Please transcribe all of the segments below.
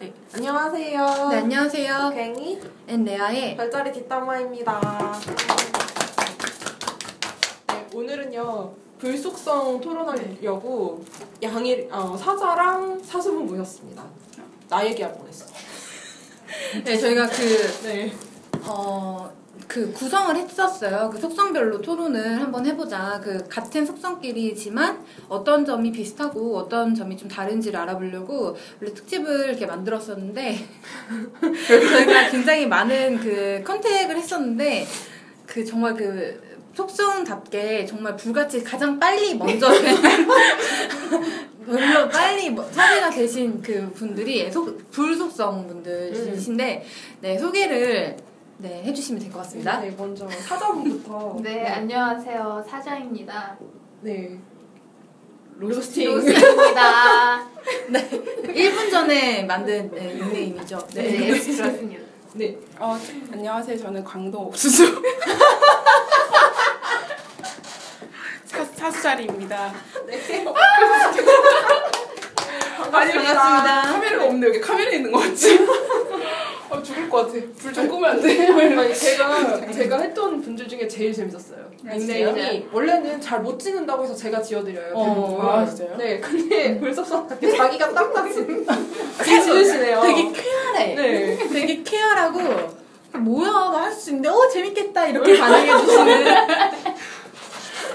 네, 안녕하세요. 네, 안녕하세요. 괭이 and 레아의 별자리 뒷담화입니다. 네, 오늘은요 불속성 토론하려고 양일 어, 사자랑 사수분 모셨습니다. 나 얘기할 뻔했어. 네, 저희가 그, 네. 어, 그 구성을 했었어요. 그 속성별로 토론을 한번 해보자. 그 같은 속성끼리지만 어떤 점이 비슷하고 어떤 점이 좀 다른지를 알아보려고 원래 특집을 이렇게 만들었었는데 저희가 굉장히 많은 그 컨택을 했었는데 그 정말 그 속성답게 정말 불같이 가장 빨리 먼저 물론 빨리 뭐 섭외가 되신 그 분들이 속, 불속성 분들이신데 네 소개를 네 해주시면 될 것 같습니다. 네, 먼저 사자분부터. 네, 안녕하세요. 사자입니다. 네. 로스팅. 로스입니다. 1분 전에 만든 네, 닉네임이죠. 네, 네. 그렇습니다. 네. 어, 안녕하세요. 저는 광동 옥수수. 사, 사수자리입니다. 네. 아니, 반갑습니다. 카메라가 없는데 여기 카메라 있는 거 같지? 어, 죽을 것 같아. 불 좀 끄면 안 돼? 아니 제가 제가 했던 분들 중에 제일 재밌었어요. 아, 닉네임이 원래는 잘못 찍는다고 해서 제가 지어드려요. 어. 아, 진짜요? 네, 근데 불속성한테 자기가 딱딱 지는 잘 지으시네요. 되게 쾌활해. 네. 되게 쾌활하고 뭐야 할 수 있는데 어 재밌겠다 이렇게 반응해 주시는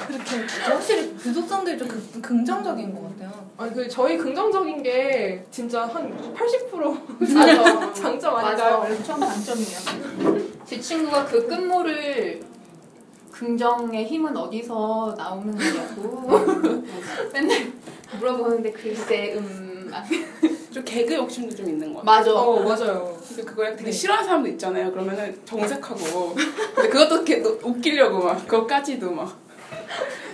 그렇게 확실히 불속성들이 좀 긍- 긍정적인 것 같아요. 아니 그 저희 긍정적인 게 진짜 한 80% 맞아. 장점 맞아. 아닌가요? 엄청 장점이에요. 제 친구가 그 끝모를 긍정의 힘은 어디서 나오는 거냐고 맨날 물어보는데 글쎄 음 아, 좀 개그 욕심도 좀 있는 것 같아. 맞아. 어 맞아요. 근데 그걸 되게 네. 싫어하는 사람도 있잖아요. 그러면은 정색하고. 근데 그것도 이렇게 웃기려고 막, 그것까지도 막.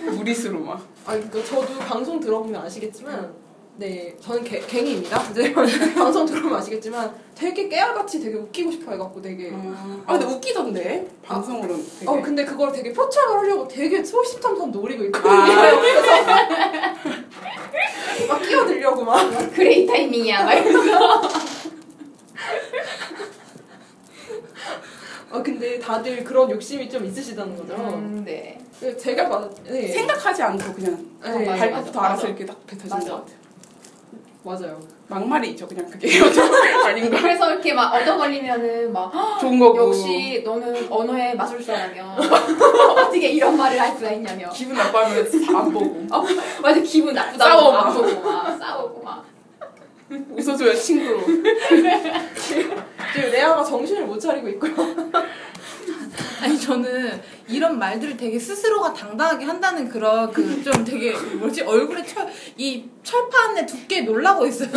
무리수로 막. 아니 그 저도 방송 들어보면 아시겠지만 네 저는 개, 갱이입니다. 이제 방송 들어보면 아시겠지만 되게 깨알같이 되게 웃기고 싶어 해갖고 되게 아, 근데 웃기던데? 방송으로 되게. 어 근데 그걸 되게 표창을 하려고 되게 소심탐탐 노리고 있거든요. 아. 막 끼어들려고 막. 그래 이 타이밍이야. 막 이러면서. 아 근데 다들 그런 욕심이 좀 있으시다는 거죠. 음, 네. 네, 제가 봐, 네. 생각하지 않고 그냥 네, 맞아, 발부터 맞아. 알아서 이렇게 딱 뱉어지는 맞아. 것 같아요. 맞아요. 막말이죠, 그냥 그게. 아닌가? 그래서 이렇게 막 얻어걸리면은 막 좋은 거고. 역시 너는 언어의 마술사라며 어떻게 이런 말을 할 수가 있냐며 기분 나빠하면 다안 보고. 어, 맞아 기분 나쁘다고 싸워, 막 막. 보고 막 싸우고 막 웃어줘요, 친구로. 지금 레아가 정신을 못 차리고 있고요. 아니 저는 이런 말들을 되게 스스로가 당당하게 한다는 그런 그 좀 되게 뭐지 얼굴에 철이 철판의 두께 놀라고 있어요.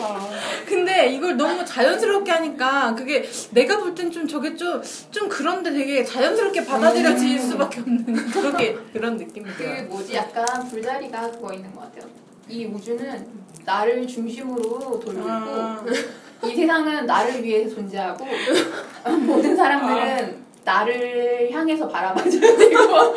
아, 근데 이걸 너무 자연스럽게 하니까 그게 내가 볼 땐 좀 저게 좀좀 그런데 되게 자연스럽게 받아들여질 수밖에 없는 그렇게 그런 느낌이 그 들어요. 뭐지 약간 불자리가 그거 있는 것 같아요 이 우주는 나를 중심으로 돌고 아. 있고 이 세상은 나를 위해서 존재하고 모든 사람들은 나를 향해서 바라봐줘야 되고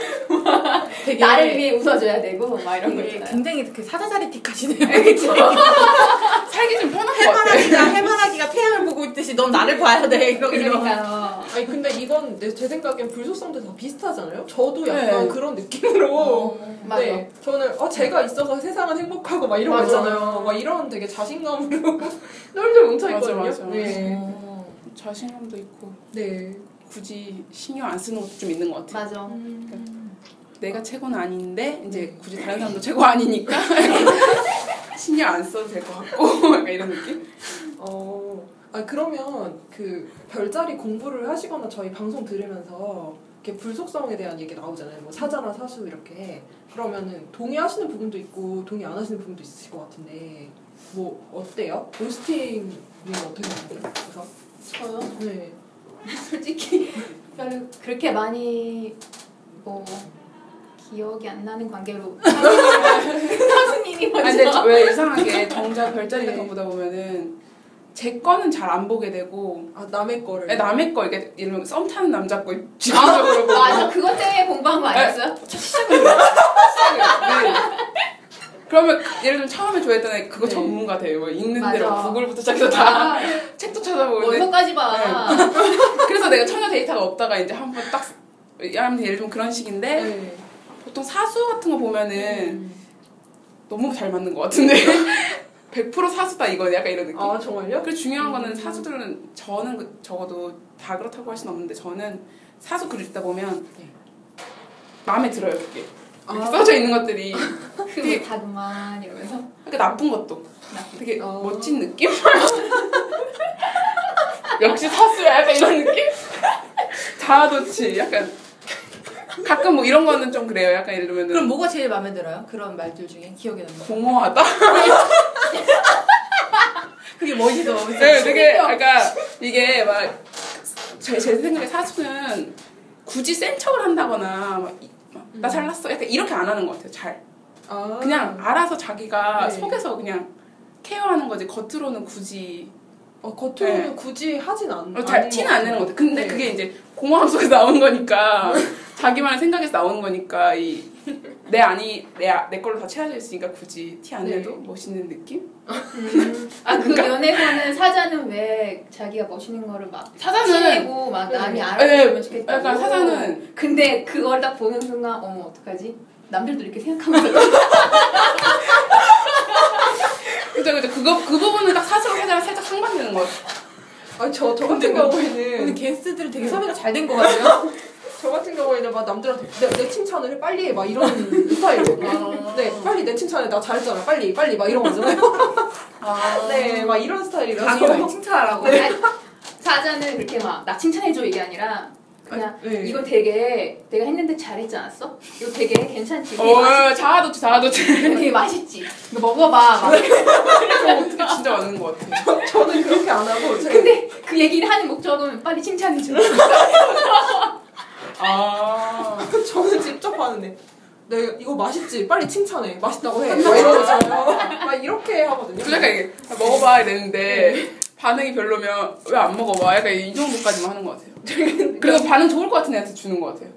되게 나를 위해 웃어줘야 되고 막 이런 거 되게 있잖아요 굉장히 그 사자자리 틱 하시네요. 살기 좀 편한 것 같아. 해바라기가 해바라기가 태양을 보고 있듯이 넌 나를 봐야 돼 이거. 그러니까요 아니 근데 이건 내, 제 생각엔 불소성도 다 비슷하잖아요. 저도 약간 네. 그런 느낌으로. 어, 맞아 네, 저는 어 제가 있어서 세상은 행복하고 막 이런 거 맞아. 있잖아요. 막 이런 되게 자신감으로 똘똘 뭉쳐 맞아, 있거든요. 맞아. 네, 어. 자신감도 있고 네. 굳이 신경 안 쓰는 것도 좀 있는 것 같아. 맞아 내가 최고는 아닌데 이제 굳이 다른 사람도 최고 아니니까 신경 안 써도 될 것 같고 약간 이런 느낌? 어, 아 그러면 그 별자리 공부를 하시거나 저희 방송 들으면서 이렇게 불속성에 대한 얘기 나오잖아요. 뭐 사자나 사수 이렇게 그러면은 동의하시는 부분도 있고 동의 안 하시는 부분도 있으실 것 같은데 뭐 어때요? 로스팅은 어떻게? 그래서 저요? 네. 솔직히 별로 그렇게 많이 뭐 기억이 안 나는 관계로 사수님이 아니 먼저 근데 저- 왜 이상하게 정작 별자리 네. 같은 거 보다 보면은 제 거는 잘 안 보게 되고 아 남의 거를. 남의 거. 이게 예를 들면 썸 타는 남자 거 집중적으로 보고 맞아. 그것 때문에 공부한 거 아니었어요? 시작을. 네. 그러면 예를 들면 처음에 좋아했던 애 그거 네. 전문가 돼요. 뭐 읽는. 대로 구글부터 시작해서 다 아, 책도 찾아보는데 원서까지 봐. 그래서 내가 처녀 데이터가 없다가 이제 한번 딱 아무튼 예를 들면 그런 식인데 네. 보통 사수 같은 거 보면은 음. 너무 잘 맞는 것 같은데 100% 사수다 이거 약간 이런 느낌. 아 정말요? 그리고 중요한 거는 사수들은 저는 그- 적어도 다 그렇다고 할 수는 없는데 저는 사수 글을 읽다 보면 네. 마음에 들어요 그게 아. 써져 있는 것들이 그게 다 그만 이러면서. 그러니까 나쁜 것도 되게 어. 멋진 느낌? 역시 사수야 약간 이런 느낌? 자아도취 약간 가끔 뭐 이런 거는 좀 그래요 약간 예를 들면 그럼 뭐가 제일 마음에 들어요? 그런 말들 중에 기억에 남는 거. 공허하다? 그게 멋있어. 네, 되게 약간 이게 막제 제 생각에 사수는 굳이 센 척을 한다거나 막 나 잘났어 약간 이렇게 안 하는 것 같아요 잘 아. 그냥 알아서 자기가 네. 속에서 그냥 케어하는 거지 겉으로는 굳이 어, 겉으로는 네. 굳이 하진 않. 어, 잘 티는 것안 내는 것 같아. 근데 네. 그게 이제 공허함 속에서 나오는 거니까 자기만의 생각에서 나오는 거니까 이 내 안이 내, 아- 내 걸로 다 채워져 있으니까 굳이 티 안 네. 내도 멋있는 느낌? 음. 아, 그 면에서는 사자는 왜 자기가 멋있는 거를 막 사자는 티내고 막 남이 네. 알아주면 좋겠다. 약간 사자는 근데 그걸 딱 보는 순간 어머 어떡하지? 남들도 이렇게 생각하고 있어. 그죠 그죠 그거 그 부분은 딱 사수랑 사자랑 살짝 상반되는 것 같아. 아, 저, 저 같은 오늘 경우에는 게스트들이 되게 섭외가 잘 된 것 같아요. 저 같은 경우에는 막 남들한테 내, 내 칭찬을 해 빨리 해 막 이런 스타일이거든요. 아. 네, 빨리 내 칭찬해 나 잘했잖아 빨리 빨리 막 이런 거잖아요. 아. 네, 막 이런 스타일이라서. 강요를 칭찬하라고. 아니, 사자는 그렇게 막 나 칭찬해줘 이게 아니라 그냥 네. 이거 되게 내가 했는데 잘했지 않았어? 이거 되게 괜찮지? 어 맛있, 자아도취 자아도취. 되게 맛있지? 이거 먹어봐. 막. 어떻게 진짜 맞는 것 같아. 저는 그렇게 안 하고 근데 그 얘기를 하는 목적은 빨리 칭찬해줘. 아 저는 직접 하는데 내가 이거 맛있지 빨리 칭찬해 맛있다고 해 막 이러잖아요. 막 이렇게 하거든요. 그 약간 이게 먹어봐 이랬는데 반응이 별로면 왜 안 먹어봐 약간 이 정도까지만 하는 것 같아요. 그리고 반응 좋을 것 같은 애한테 주는 것 같아요.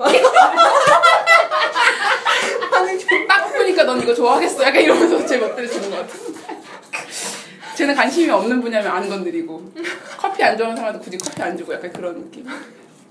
반응 좀딱 보니까 넌 이거 좋아하겠어 약간 이러면서 제 멋대로 주는 것 같아요. 쟤는 관심이 없는 분야면 안 건드리고 커피 안 좋아하는 사람한테 굳이 커피 안 주고 약간 그런 느낌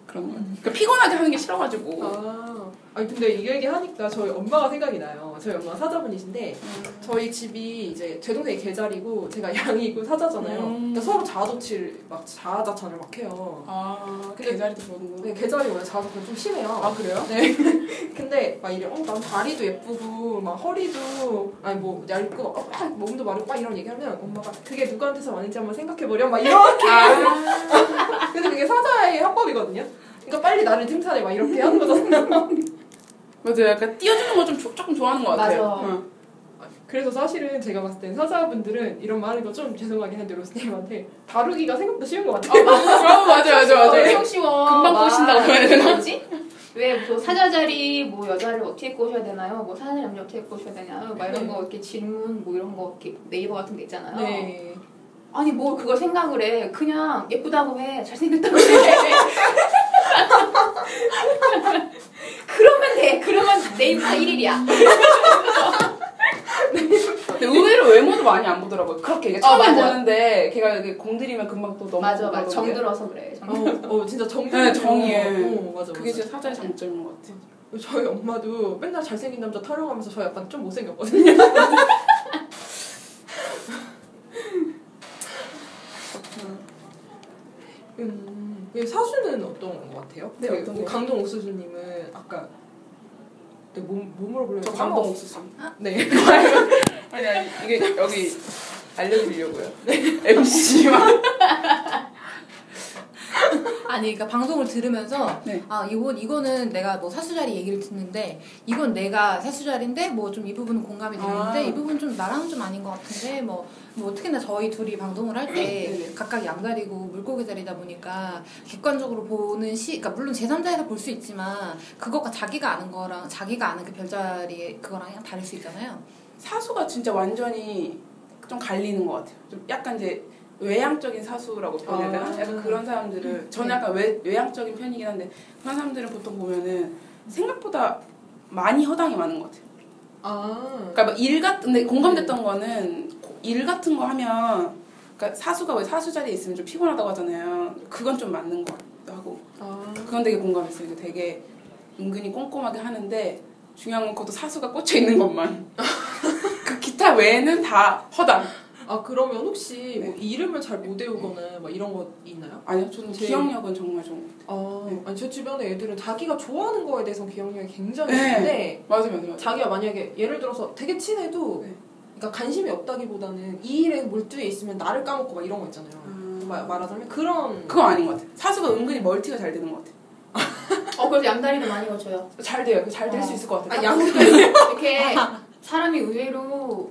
그런 거 그러니까 피곤하게 하는 게 싫어가지고 아, 아니 근데 이 얘기 하니까 저희 엄마가 생각이 나요. 저희 엄마 가 사자분이신데 음. 저희 집이 이제 제 동생이 개자리고 제가 양이고 사자잖아요. 음. 그러니까 서로 자아도취를 막 자아자찬을 막 해요. 아 근데- 개자리도 그러는구나 네, 개자리 원래 자아자찬 좀 심해요. 아 그래요? 네. 근데 막 이래, 어, 난 다리도 예쁘고, 막 허리도, 아니 뭐 얇고, 어, 막 몸도 마르고, 막 이런 얘기하면 엄마가 그게 누구한테서 왔는지 한번 생각해 보렴, 막 이렇게. 아 근데 그게 사자의 합법이거든요. 그러니까 빨리 나를 칭찬해, 막 이렇게 하는 거잖아요. 맞아요 약간 띄워주는 거 좀 조금 좋아하는 것 같아요 맞아. 응. 그래서 사실은 제가 봤을 땐 사자분들은 이런 말 하는 거 좀 죄송하긴 한데 로스님한테 다루기가 생각보다 쉬운 것 같아요. 어, 맞아 맞아 맞아 엄청 쉬워. 금방 막 꼬신다고 해야 되나? 뭐지? 왜뭐 사자 자리 뭐 여자를 어떻게 꼬셔야 되나요? 뭐 사자 남자 어떻게 꼬셔야 되나요? 막 이런 네. 거 이렇게 질문 뭐 이런 거 이렇게 네이버 같은 데 있잖아요. 네. 아니 뭘 그걸 생각을 해? 그냥 예쁘다고 해, 잘생겼다고 해. 그러면 돼. 그러면 네이버 1일이야. 근데 의외로 외모도 많이 안 보더라고요 그렇게 이게 어, 처음에 맞아. 보는데 걔가 이렇게 공들이면 금방 또 넘어 맞아, 맞아. 정들어서 그래. 정 어, 어, 진짜 정이 네, 정의에. 어, 맞아, 그게 맞아. 진짜 사자의 장점인 것 같아 저희 엄마도 맨날 잘생긴 남자 타령하면서 저 약간 좀 못생겼거든요. 음, 이 사수는 어떤 것 같아요? 네, 그 어떤 뭐? 강동 옥수수님은 아까 네, 물어보려고 저 까먹었- 감동 옥수수. 네. 아니 아니 이게 여기 알려드리려고요. MC만 아니, 그러니까 방송을 들으면서 네. 아 이거 이거는 내가 뭐 사수자리 얘기를 듣는데 이건 내가 사수자리인데 뭐 좀 이 부분은 공감이 되는데 아. 이 부분 좀 나랑은 좀 아닌 것 같은데 뭐, 뭐 특히나 저희 둘이 방송을 할때 네네. 각각 양자리고 물고기 자리다 보니까 객관적으로 보는 시, 그러니까 물론 제3자에서 볼 수 있지만 그것과 자기가 아는 거랑 자기가 아는 그 별자리 그거랑 그냥 다를 수 있잖아요. 사수가 진짜 완전히 좀 갈리는 것 같아요. 좀 약간 이제 외향적인 사수라고 표현해야 되나? 아. 약간 그런 사람들은 저는 네. 약간 외, 외향적인 편이긴 한데 그런 사람들은 보통 보면은 생각보다 많이 허당이 많은 것 같아요. 아. 그러니까 뭐일 같은 근데 공감됐던 거는 일 같은 거 하면 그러니까 사수가 왜 사수 자리에 있으면 좀 피곤하다고 하잖아요. 그건 좀 맞는 것 같기도 하고 아. 그건 되게 공감했어요. 되게 은근히 꼼꼼하게 하는데 중요한 건 그것도 사수가 꽂혀 있는 것만. 그 기타 외에는 다 허당. 아 그러면 혹시 뭐 네. 이름을 잘 못 외우거나 막 이런 거 있나요? 아니요, 저는 제- 기억력은 정말 좋은 것 같아요. 아, 네. 아니 제 주변에 애들은 자기가 좋아하는 거에 대해서 기억력이 굉장히 네. 좋은데 맞아요, 맞아요. 맞아요. 자기가 만약에 예를 들어서 되게 친해도 네. 그러니까 관심이 없다기보다는 이 일에 몰두해 있으면 나를 까먹고 막 이런 거 있잖아요. 음. 말, 말하자면 그런 그건 아닌 것 같아요. 사수가 은근히 멀티가 잘 되는 것 같아요. 어 그래서 양다리도 많이 거쳐요. 잘 돼요. 잘 될수 어. 있을 것 같아요. 아, 양 이렇게 사람이 의외로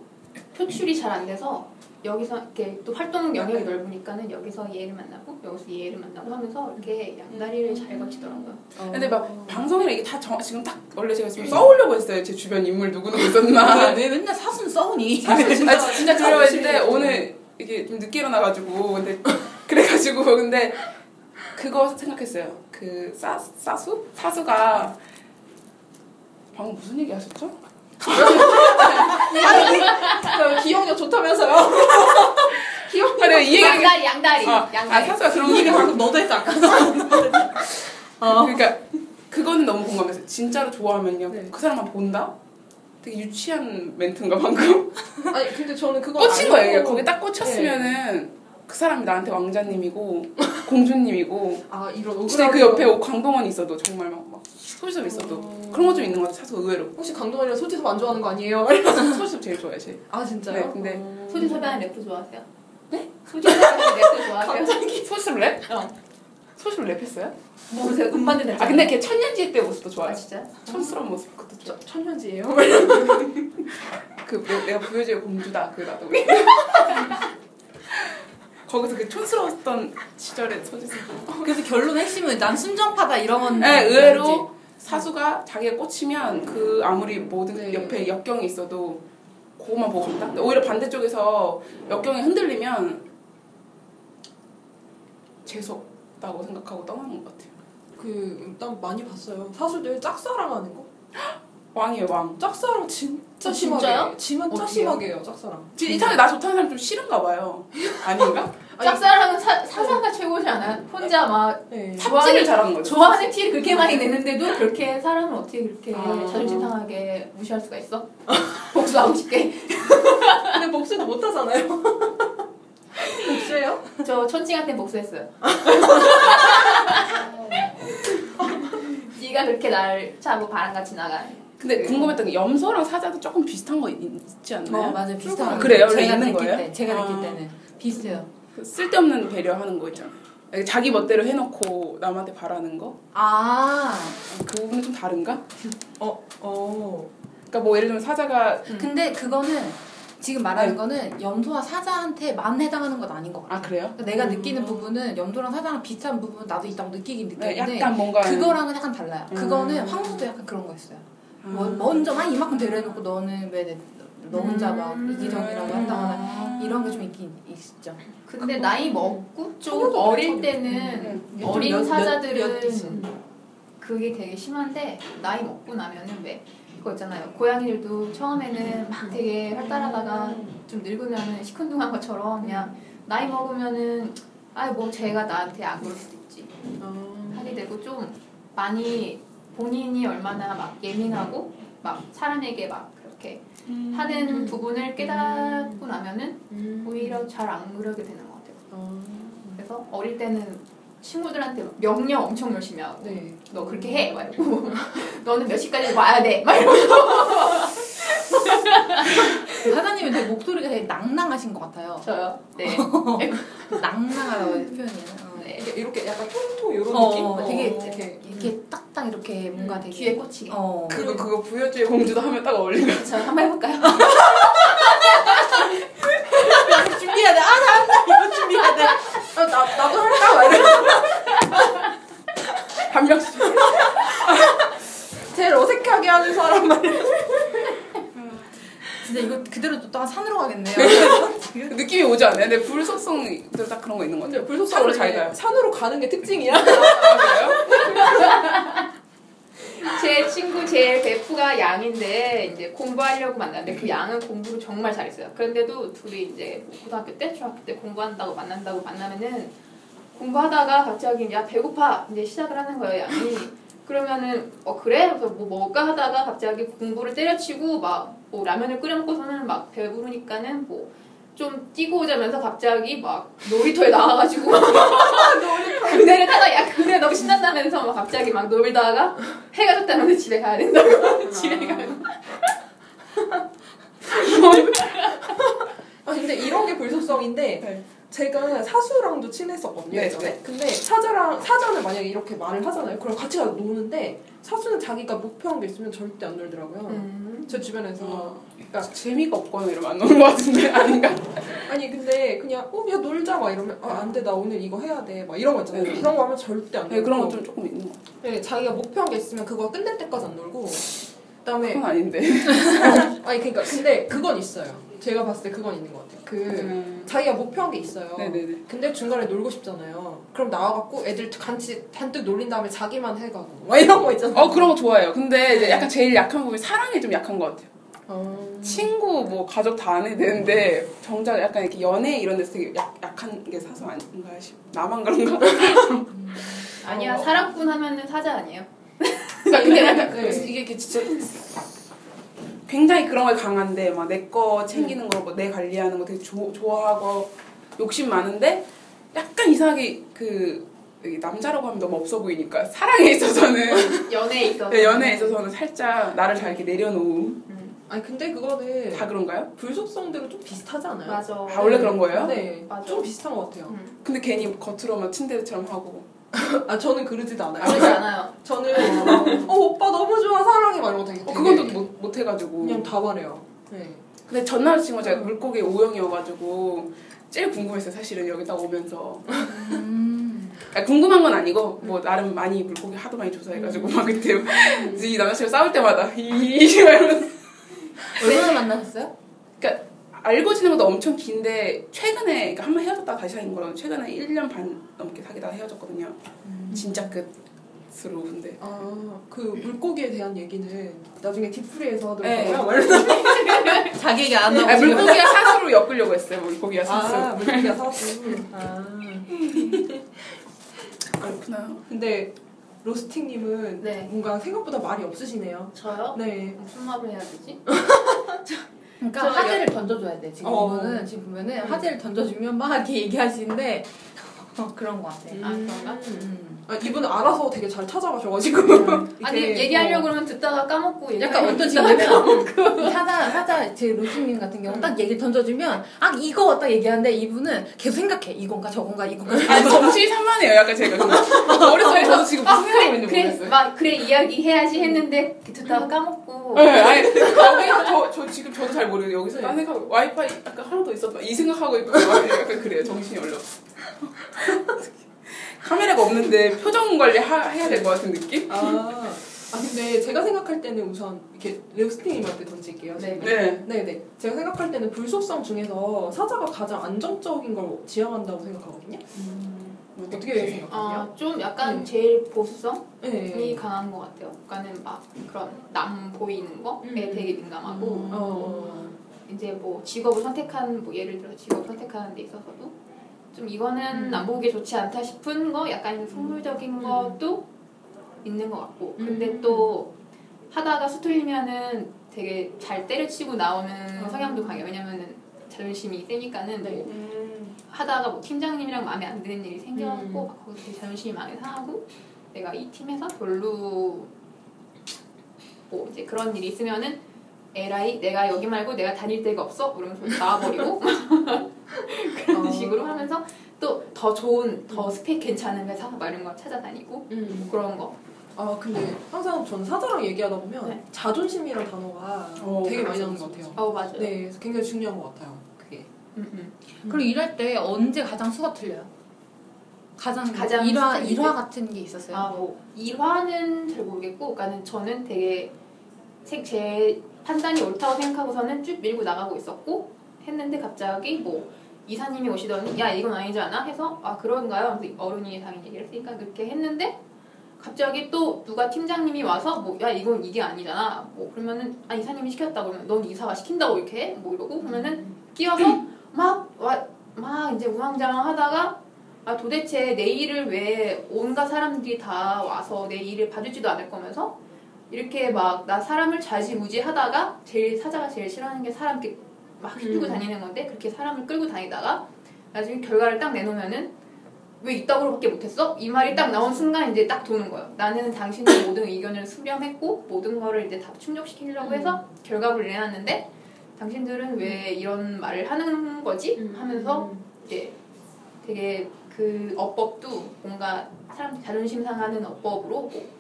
표출이 잘 안 돼서 여기서 이렇게 또 활동 영역이 넓으니까는 여기서 얘를 만나고 여기서 얘를 만나고 하면서 이렇게 양다리를 잘 거치더라고요. 근데 막 방송이라 이게 다 정, 지금 딱 원래 제가 지금 써오려고 했어요. 제 주변 인물 누구 누구 있었나. 왜 맨날 사순 써오니? 사실 진짜 진짜 들려고 했는데. 오늘 이게 좀 늦게 일어나가지고 근데 그래가지고 근데 그거 생각했어요. 그 사, 사수 사수가 방금 무슨 얘기 하셨죠? 그 기억력 좋다면서요? 기억력 아니 이 양다리 양다리 아, 아 양다리. 사수가 그런 이게 거 방금 너도 했어 아까. 그러니까 그거는 너무 공감했어요. 진짜로 좋아하면요 네. 그 사람만 본다. 되게 유치한 멘트인가 방금 아니 근데 저는 그거 꽂힌 거예요. 거기 딱 꽂혔으면은 그 사람이 나한테 왕자님이고 공주님이고 아 이런 진짜 그 옆에 거. 강동원이 있어도 정말 막, 막 소지섭 있어도 어. 그런 거 좀 있는 것 같아 사수 의외로 혹시 강동원이랑 소지섭 안 좋아하는 거 아니에요? 소지섭 제일 좋아해 제일 아 진짜요? 네, 근데 어. 소지 섭외하는 랩도 좋아하세요? 네? 소지 섭외하는 랩도 좋아하세요? 소지섭 랩? 어. 소지섭 랩했어요? 모르세요? 음반 듣는 아 근데 걔 천년지 때 모습도 아 좋아해 진짜? 촌스러운 모습 그것도 좋아 저, 천현지예요? 그 내- 내가 부여지의 공주다 그 나도 거기서 그 촌스러웠던 시절의 소지섭 그래서 결론 핵심은 난 순정파다 이런 건. 네, 의외로 사수가 자기가 꽂히면 그 아무리 모든 네. 옆에 역경이 있어도 그거만 보고. 근데 오히려 반대쪽에서 역경이 흔들리면 재수 없다고 생각하고 떠나는 것 같아요. 그 일단 많이 봤어요. 사수들 짝사랑하는 거. 왕이에요 왕. 짝사랑 진짜 어, 심하게. 진짜요? 진짜 어때요? 심하게 해요 짝사랑. 지금 이상하게 나 좋다는 사람 좀 싫은가 봐요. 아닌가? 짝사랑은 사, 사상가 최고지 않아요? 혼자 막 네. 삽질을 잘하는 거죠. 좋아하는 티를 그렇게 많이 내는데도 그렇게 사람을 어떻게 그렇게 아. 자존심 상하게 무시할 수가 있어? 복수하고 싶게. 근데 복수도 못 하잖아요. 복수예요? 저 천칭한테 복수했어요. 네가 그렇게 날 차고 바람같이 나가. 근데 궁금했던 게 염소랑 사자도 조금 비슷한 거 있, 있지 않나요? 어, 맞아요. 비슷한 아, 그래요? 원래 제가 있는 느낄 거예요? 때, 제가 느낄 아. 때는 비슷해요. 그 쓸데없는 배려하는 거 있잖아요. 자기 멋대로 해놓고 남한테 바라는 거? 아, 그 부분은 좀 다른가? 어, 어. 그러니까 뭐 예를 들면 사자가 근데 그거는 지금 말하는 네. 거는 염소와 사자한테만 해당하는 건 아닌 것 같아. 아 그래요? 그러니까 내가 음. 느끼는 부분은 염소랑 사자랑 비슷한 부분 나도 있다고 느끼긴 네, 느끼는데 약간 뭔가 그거랑은 약간 달라요. 음. 그거는 황소도 약간 그런 거였어요. 아. 뭐, 먼저 막 이만큼 내려놓고 너는 왜 너 혼자 막 음. 이기적이라고 한다거나 이런 게 좀 있긴 있죠. 근데 나이 먹고 좀 어릴 좀- 때는 네. 어린 몇- 몇- 사자들은 몇. 그게 되게 심한데 나이 먹고 나면은 왜 그거 있잖아요. 고양이들도 처음에는 막 되게 활달하다가 좀 늙으면은 시큰둥한 것처럼 그냥 나이 먹으면은 아이 뭐 제가 나한테 안 그럴 수도 있지 아. 하게 되고 좀 많이 본인이 얼마나 막 예민하고 막 사람에게 막 그렇게 음. 하는 부분을 깨닫고 나면은 음. 오히려 잘 안 그러게 되는 것 같아요. 아. 그래서 어릴 때는 친구들한테 명령 엄청 열심히 하고 네. 너 그렇게 해 말고 너는 몇 시까지 와야 돼 막 이러고 사장님이 되게 목소리가 되게 낭낭하신 것 같아요. 저요. 네. 낭낭하다고 표현이에요. 어. 네. 이렇게, 이렇게 약간 통통 이런 어, 느낌? 어, 되게 이렇게. 이렇게 딱딱 이렇게 뭔가 음, 되게 귀에 꽂히게. 어. 그거 그거 부여주의 공주도 하면 딱 어울리는 거저 한번 해볼까요? 준비해야 돼. 아, 나 한다. 이거 준비해야 돼. 아, 나, 나도 할까? 막 이래. 한 명씩 제일 어색하게 하는 사람 말 진짜 이거 그대로 또 산으로 가겠네요. 오지 않아요? 근데 불속성도 딱 그런 거 있는 것 같아요. 불속성으로 잘 가요. 산으로 가는 게 특징이야. 아? 제 친구 제 베프가 양인데 이제 공부하려고 만났는데 그 양은 공부를 정말 잘했어요. 그런데도 둘이 이제 뭐 고등학교 때, 중학교 때 공부한다고 만난다고 만나면은 공부하다가 갑자기 야 배고파 이제 시작을 하는 거예요 양이. 그러면은 어 그래? 그래서 뭐 먹을까 하다가 갑자기 공부를 때려치고 막 뭐 라면을 끓여 먹고서는 막 배부르니까는 뭐 좀 뛰고 오자면서 갑자기 막 놀이터에 나와가지고 그네를 타다 야 그네 너무 신난다면서 막 갑자기 막 놀다가 해가 졌다면서 집에 가야 된다고 집에 가면 아 근데 이런 게 불속성인데 네. 제가 사수랑도 친했었거든요 네, 예전에. 네. 근데 사자랑 사자는 만약에 이렇게 말을 하잖아요. 그럼 같이 가서 노는데 사수는 자기가 목표한 게 있으면 절대 안 놀더라고요. 음. 제 주변에서 어. 그러니까 재미가 없거나 이러면 안 노는 것 같은데 아닌가? 아니 근데 그냥 어야 놀자 막 이러면 아 안돼 나 오늘 이거 해야 돼 막 이런 거 있잖아요. 네. 그런 거 하면 절대 안 네, 그런 건좀 조금 있는 것 같아요. 네, 자기가 목표한 게 있으면 그거 끝낼 때까지 안 놀고 그다음에 그건 아닌데. 아니 그러니까 근데 그건 있어요. 제가 봤을 때 그건 있는 것 같아요. 그 음. 자기가 목표한 게 있어요. 네네네. 근데 중간에 놀고 싶잖아요. 그럼 나와갖고 애들 같이 잔뜩 놀린 다음에 자기만 해가고 막 이런 거 있잖아요. 어 그런 거 좋아해요. 근데 이제 약간 제일 약한 부분이 사랑이 좀 약한 것 같아요. 어. 친구 뭐 가족 다 안 해도 되는데 정작 약간 이렇게 연애 이런 데서 되게 약, 약한 게 사서 아닌가 싶. 나만 그런가? 아니야 어. 사랑꾼 하면은 사자 아니에요? 그러니까 근데 약간 네. 이게 진짜 굉장히 그런 거에 강한데 막 내 거 챙기는 거, 뭐 내 관리하는 거 되게 조, 좋아하고 욕심 많은데 약간 이상하게 그 남자라고 하면 너무 없어 보이니까 사랑에 있어서는 연애에 있어서 네, 연애에 있어서는 살짝 나를 잘 이렇게 내려놓음 음, 아니 근데 그거는 다 그런가요? 불속성대로 좀 비슷하지 않아요? 맞아 아 원래 그런 거예요? 네, 맞아. 좀 비슷한 것 같아요. 음. 근데 괜히 겉으로만 츤데레처럼 하고 아 저는 그러지도 않아요. 그러지 않아요 저는 어 오빠 너무 좋아 사랑해 막 이런 거 되게, 어, 되게 그건 또 못, 못 해가지고 그냥 다 말해요. 네. 근데 전 남자친구가 제가 물고기 O형이어가지고 제일 궁금했어요 사실은 여기 딱 오면서 음. 아니, 궁금한 건 아니고 뭐 나름 많이 물고기 하도 많이 조사해가지고 막 그때 이 남자친구 싸울 때마다 이 이러면서 얼마나 만나셨어요? 그러니까 알고 지낸 것도 엄청 긴데 최근에 그러니까 한 번 헤어졌다가 다시 사귄 거는 최근에 1년 반 넘게 사귀다가 헤어졌거든요 진짜 끝으로 근데 아 그 물고기에 대한 얘기는 나중에 뒷풀이에서 네. 들어가요. 자기 얘기 안 하고 지금. 물고기가 사수로 엮으려고 했어요 물고기가 사수 아 물고기가 사수. 아 그렇구나 근데 로스팅님은 네. 뭔가 생각보다 말이 없으시네요. 저요? 네. 무슨 말을 해야 되지? 그러니까 저 화제를 던져줘야 돼. 지금 어. 이분은 지금 보면은 화제를 던져주면 막 이렇게 얘기하시는데 어, 그런 것 같아. 아, 그런가? 음. 아, 이분은 알아서 되게 잘 찾아가셔가지고. 아니 이렇게, 얘기하려고 어. 그러면 듣다가 까먹고 약간 어떤 식이냐면 사자 사자 제 로즈님 같은 경우 딱 얘기 던져주면 아 이거 딱 얘기하는데 이분은 계속 생각해 이건가 저건가 이건가 아니 정신이 산만해요 약간 제가 머릿속에 저도 지금 무슨 생각이 있는지 그래, 모르겠어요 막 그래 이야기 해야지 했는데 듣다가 까먹고 네, 아니, 여기 저, 저 지금 저도 잘 모르겠어요. 여기서 딴 생각, 와이파이 약간 하나 더 있었다. 이 생각하고 있고, 막 약간 그래요. 정신이 얼려. 카메라가 없는데 표정 관리 하, 해야 될 것 같은 느낌? 아, 아 근데 제가 생각할 때는 우선 이렇게 레오스팅님한테 던질게요. 네. 네. 네 네. 제가 생각할 때는 불속성 중에서 사자가 가장 안정적인 걸 지향한다고 생각하거든요. 어떻게 생각하세요? 아, 좀 약간 네. 제일 보수성이 네. 강한 것 같아요. 그러니까는 막 그런 남 보이는 거에 음. 되게 민감하고 음. 어. 이제 뭐 직업을 선택한 뭐 예를 들어 직업 선택하는 데 있어서도 좀 이거는 음. 남 보기에 좋지 않다 싶은 거 약간 속물적인 음. 것도 있는 것 같고 근데 음. 또 하다가 수틀리면은 되게 잘 때려치고 나오는 어. 성향도 강해요. 왜냐면은 자존심이 세니까는 네. 뭐 음, 하다가 뭐 팀장님이랑 마음에 안 드는 일이 생겨갖고 음. 막 거기서 되게 자존심이 많이 상하고 내가 이 팀에서 별로 뭐 이제 그런 일이 있으면은 에라이 내가 여기 말고 내가 다닐 데가 없어 이러면서 나와버리고 그런 어. 식으로 하면서 또 더 좋은 더 스펙 괜찮은 회사 막 이런 거 찾아다니고 음. 뭐 그런 거 아 근데 항상 저는 사자랑 얘기하다 보면 네. 자존심이란 단어가 어, 되게 많이 나오는 것. 같아요. 어 맞아요 네, 그래서 굉장히 중요한 것 같아요. 그게. 음, 음. 그리고 일할 때 언제 가장 수가 틀려요? 가장 가장 일화 일화 같은 게 있었어요. 아 뭐 일화는 잘 모르겠고 그러니까는 저는 되게 생- 제 판단이 옳다고 생각하고서는 쭉 밀고 나가고 있었고 했는데 갑자기 뭐 이사님이 오시더니 야 이건 아니지 않아 해서 아 그런가요? 그래서 어른이 당연히 얘기를 했으니까 그렇게 했는데 갑자기 또 누가 팀장님이 와서 뭐 야 이건 이게 아니잖아 뭐 그러면은 아 이사님이 시켰다 그러면 넌 이사가 시킨다고 이렇게 해? 뭐 이러고 그러면은 끼어서 막와막 이제 우왕좌왕하다가 아 도대체 내 일을 왜 온갖 사람들이 다 와서 내 일을 봐주지도 않을 거면서 이렇게 막 나 사람을 좌지우지하다가 제일 사자가 제일 싫어하는 게 사람 막 휘두르고 음. 다니는 건데 그렇게 사람을 끌고 다니다가 나중에 결과를 딱 내놓으면은 왜 이따구로밖에 못했어? 이 말이 딱 나온 순간 이제 딱 도는 거예요. 나는 당신의 모든 의견을 수렴했고 모든 거를 이제 다 충족시키려고 해서 결과물을 내놨는데 당신들은 왜 이런 말을 하는 거지? 음. 하면서 이제 되게 그 어법도 뭔가 사람 자존심 상하는 어법으로 뭐,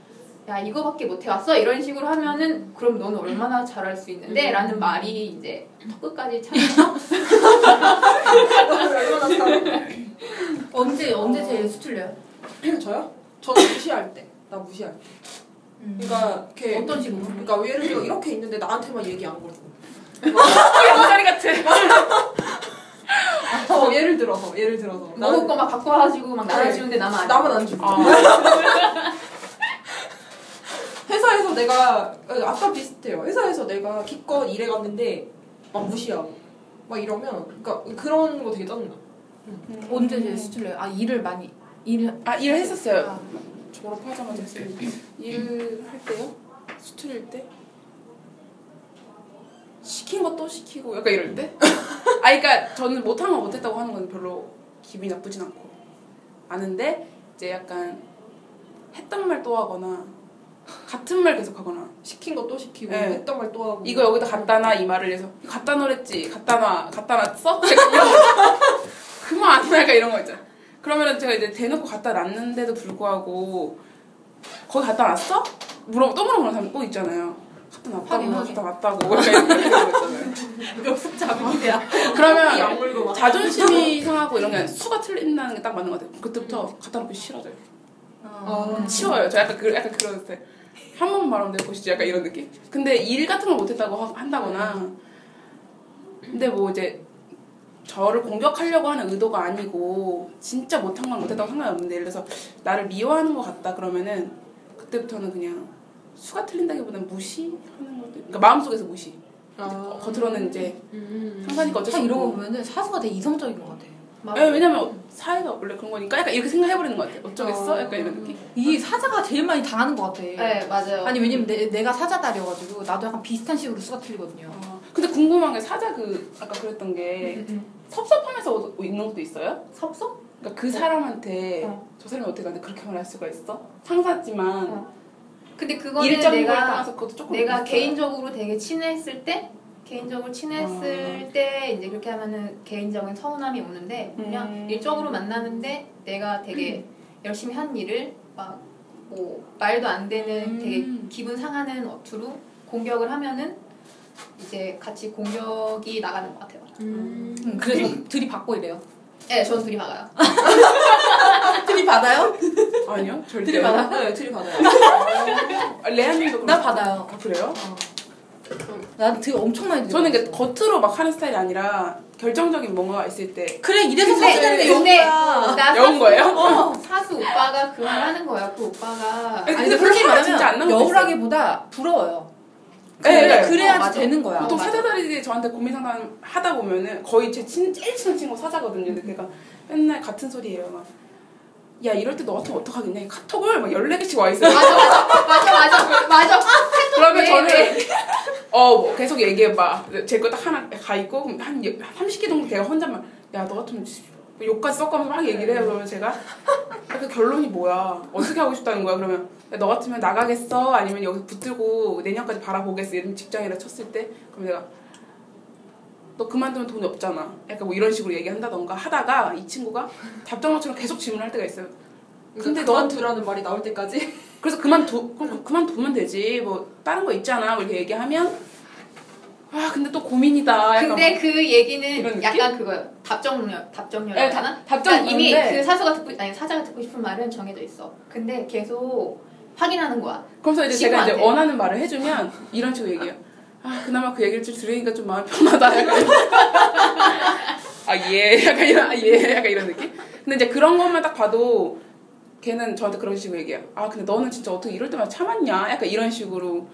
야 이거밖에 못 해왔어 이런 식으로 하면은 그럼 너는 얼마나 잘할 수 있는데? 음. 라는 말이 이제 턱 끝까지 얼마나 잘 언제 언제 제일 수틀려요? 저요? 저는 무시할 때. 나 무시할 때. 음. 그러니까 이렇게 어떤 식으로? 그러니까 예를 들어 이렇게 있는데 나한테만 얘기 안 걸고. 양다리 같아. 어, 예를 들어서 예를 들어서 먹을 거 막 갖고 와가지고 막 나를 네. 주는데 나만 안 나만 안 주고. 아, 회사에서 내가 어, 아까 비슷해요. 회사에서 내가 기껏 일해 갔는데 막 무시하고 막 이러면 그러니까 그런 거 되게 짜증나. 언제 제일 수틀려요? 아 일을 많이 일 아, 일을 했었어요. 아, 졸업하자마자 했어요. 일을 할 때요? 수틀릴 때? 시킨 거 또 시키고 약간 이럴 때? 아, 그러니까 저는 못한 거 못했다고 하는 건 별로 기분이 나쁘진 않고 아는데 이제 약간 했던 말 또 하거나 같은 말 계속 하거나 시킨 거 또 시키고 네. 했던 말 또 하고. 이거 여기다 갖다 놔 이 말을 해서 갖다 놓랬지 갖다 놔 갖다 놨어? 그만 안 놔, 약간 이런 거 있잖아 그러면은 제가 이제 대놓고 갖다 놨는데도 불구하고 거기 갖다 놨어? 물어 또 물어보는 사람 또 있잖아요 갖다 놨다고. 갖다 놨다고 약간 이런 거 있잖아요 역습 잡기야. 그러면. 자존심이 상하고 이런 게 수가 틀린다는 게 딱 맞는 것 같아요 그때부터 갖다 놓기 싫어져요 아. 치워요. 저 약간 그 약간 그런 스타일. 한 번만 말하면 될 것이지 약간 이런 느낌. 근데 일 같은 걸 못했다고 하- 한다거나. 근데 뭐 이제 저를 공격하려고 하는 의도가 아니고 진짜 못한 건 못했다고 상관이 없는데 예를 들어서 나를 미워하는 것 같다 그러면은 그때부터는 그냥 수가 틀린다기보다는 무시하는 것도 그러니까 마음속에서 무시. 아. 겉으로는 이제 음. 상사니까 어쩔 수딱 이런 거 없고. 보면은 사수가 되게 이성적인 것 같아요. 예, 왜냐면 사회가 원래 그런 거니까 약간 이렇게 생각해버리는 것 같아. 어쩌겠어? 아. 약간 이런 느낌. 이 사자가 제일 많이 당하는 것 같아. 네 맞아요 아니 왜냐면 내, 내가 사자다려가지고 나도 약간 비슷한 식으로 수가 틀리거든요. 아, 근데 궁금한 게 사자 그 아까 그랬던 게 음, 음. 섭섭하면서 있는 것도 있어요? 섭섭? 그러니까 그 사람한테 어. 저 사람이 어떻게 나한테 그렇게 말할 수가 있어? 상사지만 어. 근데 그거는 내가 그것도 조금 내가 있어요. 개인적으로 되게 친했을 때 개인적으로 친했을 아. 때 이제 그렇게 하면은 개인적인 서운함이 오는데 그냥 음. 일적으로 만나는데 내가 되게 열심히 한 일을 막 뭐 말도 안 되는 음. 되게 기분 상하는 어투로 공격을 하면은 이제 같이 공격이 나가는 것 같아요. 음. 음, 그래서 들이받고 이래요. 네, 저는 둘이 막아요. 들이받아요? 아니요 절대 들이받아? 네, 들이 받아요. 아, 레아님도 나 받아요. 아, 그래요? 난 되게 엄청 많이 들이 저는 이게 겉으로 막 하는 스타일이 아니라 결정적인 뭔가가 있을 때 그래 이래서 근데- 사수되는 게 근데 영구야. 나 여운 거예요? 어, 사수 오빠가 그 말 하는 거야. 그 오빠가 아니, 근데 그런 화가 진짜 안 말하면 여우라기보다 부러워요. 네, 그래, 네. 그래야지 어. 되는 거야. 보통. 사자들이 저한테 고민 상담 하다 보면은 거의 제 친, 제일 친한 친구 사자거든요. 근데 걔가 맨날 같은 소리예요. 막, 야, 이럴 때너 같으면 어떡하겠냐. 이 카톡을 막 14개씩 와 있어요. 맞아 맞아 맞아 맞아 맞아. 그러면 왜, 저는, 왜? 어, 뭐 계속 얘기해봐. 제 거 딱 하나 가 있고, 그럼 한 30개 정도 걔가 혼자만, 야, 너 같으면 욕까지 섞으면서 막 얘기를 해요. 그러면 제가, 야, 그 결론이 뭐야? 어떻게 하고 싶다는 거야? 그러면, 야, 너 같으면 나가겠어? 아니면 여기서 붙들고 내년까지 바라보겠어? 이런 직장이라 쳤을 때, 그럼 내가, 너 그만두면 돈이 없잖아. 약간 뭐 이런 식으로 얘기한다던가 하다가 이 친구가 답장처럼 계속 질문할 때가 있어요. 근데 근데 그만 너- 두라는 말이 나올 때까지 그래서 그만두 그럼 그만두면 되지 뭐 다른 거 있잖아 뭐 이렇게 얘기하면 아 근데 또 고민이다 약간 근데 막그 얘기는? 약간 그거요. 답정열, 답정열. 네, 하나? 답- 답정 이미 그런데 그 사수가 듣고 아니 사자가 듣고 싶은 말은 정해져 있어. 근데 계속 확인하는 거야. 그래서 이제 제가 이제. 원하는 말을 해주면 이런 식으로 얘기해요 아 그나마 그 얘기를 좀 들으니까 좀 마음 편하다 약간 아예 약간 이런 아, 예 약간 이런 느낌 근데 이제 그런 것만 딱 봐도 걔는 저한테 그런 식으로 얘기해요. 아 근데 너는 진짜 어떻게 이럴 때마다 참았냐? 약간 이런 식으로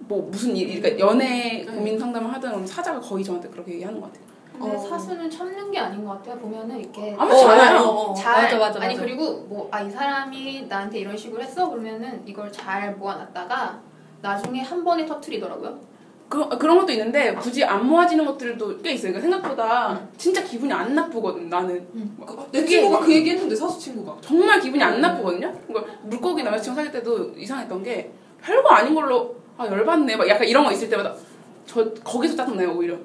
뭐 무슨 일, 그러니까 연애 네. 고민 상담을 하든 사자가 거의 저한테 그렇게 얘기하는 것 같아요. 근데 어. 사수는 참는 게 아닌 것 같아요. 보면은 이렇게 아무 잘해요. 어, 어, 잘 맞아 맞아 아니 맞아. 그리고 뭐 아 이 사람이 나한테 이런 식으로 했어 그러면은 이걸 잘 모아놨다가 나중에 한 번에 터트리더라고요. 그, 그런 것도 있는데 굳이 안 모아지는 것들도 꽤 있어요. 그러니까 생각보다 진짜 기분이 안 나쁘거든 나는. 그- 내 친구가 그 얘기했는데 사수 친구가. 정말 기분이 안 음. 나쁘거든요. 그러니까 물고기 남자친구 사귈 때도 이상했던 게 별거 아닌 걸로 아 열받네 막 약간 이런 거 있을 때마다 저 거기서 짜증나요 오히려.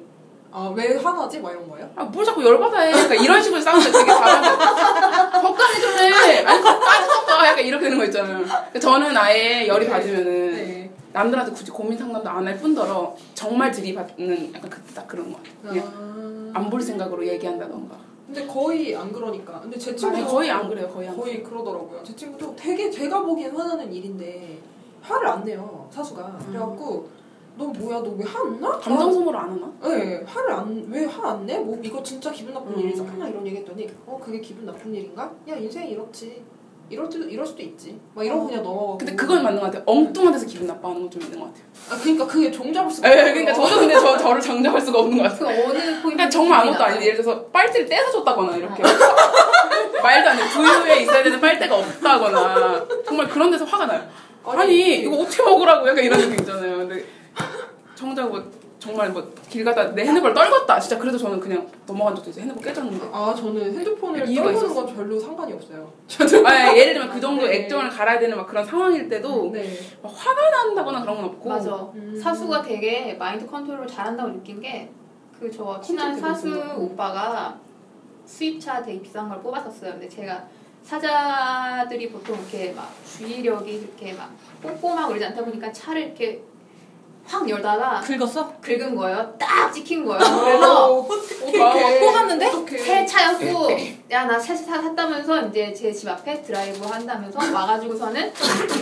아왜 화나지? 막 이런 거예요? 아뭘 자꾸 열받아 해. 그러니까 이런 식으로 싸우는 데 되게 잘하고 적당히 좀 해. 아니 짜증나 약간 이렇게 되는 거 있잖아요. 그러니까 저는 아예 열이 받으면은 네. 남들한테 굳이 고민 상담도 안 할 뿐더러 정말 들이받는 약간 그때 딱 그런 거 같아요. 아... 안볼 생각으로 얘기한다던가. 근데 거의 안 그러니까. 근데 제 친구 아니, 거의 안 그래요. 거의 안. 거의 그러더라고요. 제 친구도 되게 제가 보기엔 화나는 일인데 화를 안 내요 사수가. 그래갖고 너 뭐야 너 왜 화 안 나? 감정 소모를 안 하나? 네, 화를 안, 왜 화 안 내? 뭐, 이거 진짜 기분 나쁜 음. 일이잖아. 이런 얘기 했더니, 어, 그게 기분 나쁜 일인가? 야, 인생이 이렇지. 이럴 때도, 이럴 수도 있지. 막 이러고 그냥 넘어가고. 근데 그건 맞는 것 같아요. 엉뚱한 데서 기분 나빠하는 건 좀 있는 것 같아요. 아, 그니까 그게 종잡을 수가 에, 없어요. 그러니까 저도 근데 저, 저를 정정할 수가 없는 것 같아요. 그 어느 포인트 그러니까 정말 아무것도 아닌데 예를 들어서 빨대를 떼서 줬다거나 이렇게 말도 안 돼. 두유에 있어야 되는 빨대가 없다거나 정말 그런 데서 화가 나요. 아니 이거 어떻게 먹으라고 약간 이런 느낌 있잖아요. 근데 정작 뭐 정말 뭐 길 가다 내 핸드폰 떨궜다. 진짜 그래도 저는 그냥 넘어간 적도 있어요. 핸드폰 깨졌는데. 아, 저는 핸드폰을 떨구는 있었어. 건 별로 상관이 없어요. 아, 예를 들면 그 정도 네. 액정을 갈아야 되는 막 그런 상황일 때도 네. 막 화가 난다거나 그런 건 없고 맞아. 음. 사수가 되게 마인드 컨트롤을 잘한다고 느낀 게 그 저 친한 사수. 오빠가 수입차 되게 비싼 걸 뽑았었어요. 근데 제가 사자들이 보통 이렇게 막 주의력이 이렇게 막 꼼꼼하고 그러지 않다 보니까 차를 이렇게 확 열다가 긁었어? 긁은 거예요. 딱 찍힌 거예요. 그래서 어, 어떡해. 또 갔는데? 어떡해. 새 차였고 야 나 새 차 샀다면서 이제 제 집 앞에 드라이브 한다면서 와가지고서는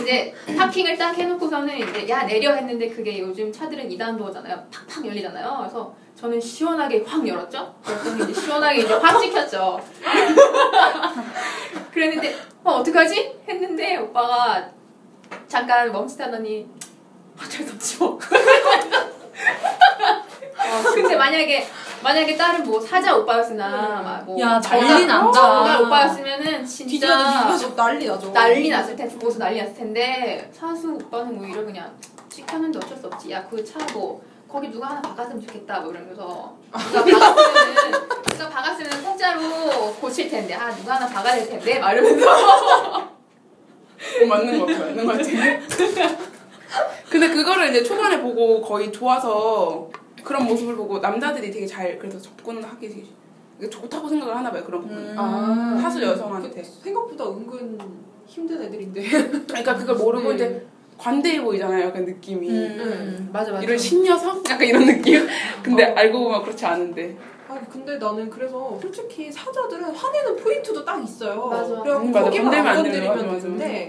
이제 파킹을 딱 해놓고서는 이제 야 내려 했는데 그게 요즘 차들은 2단 도어잖아요 팍팍 열리잖아요 그래서 저는 시원하게 확 열었죠 그랬더니 이제 시원하게 이제 확 찍혔죠 그랬는데 어 어떡하지 했는데 오빠가 잠깐 멈칫하더니 어쩔 수 없지 뭐 어, 근데 만약에 만약에 다른 뭐 사자 오빠였으나 막뭐 야, 난리 난다. 정갈 오빠였으면은 진짜 뒤져서 난리 나죠. 난리 났을 텐데 보고서 난리 났을 텐데 사수 오빠는 뭐 오히려 그냥 찍혔는데 어쩔 수 없지 야 그 차 뭐 거기 누가 하나 박았으면 좋겠다 뭐 이러면서 누가 박았으면은 누가 박았으면 공짜로 고칠 텐데 아 누가 하나 박아야 될 텐데 막 이러면서 어, 맞는 것 같아요. 맞는 것 같아요. 근데 그거를 이제 초반에 보고 거의 좋아서 그런 모습을 보고 남자들이 되게 잘 그래서 접근하기 되게 좋다고 생각을 하나 봐요. 그런 부분. 음. 아. 사수 여성한테. 생각보다 은근 힘든 애들인데. 그러니까 그걸 모르고 네. 이제 관대해 보이잖아요. 약간 느낌이. 음, 맞아 맞아. 이런 신녀석? 약간 이런 느낌? 근데 어. 알고 보면 그렇지 않은데. 아니 근데 나는 그래서 솔직히 사자들은 화내는 포인트도 딱 있어요. 맞아. 그래갖고 음, 맞아. 거기만 안 건드리면 거 맞아, 맞아, 되는데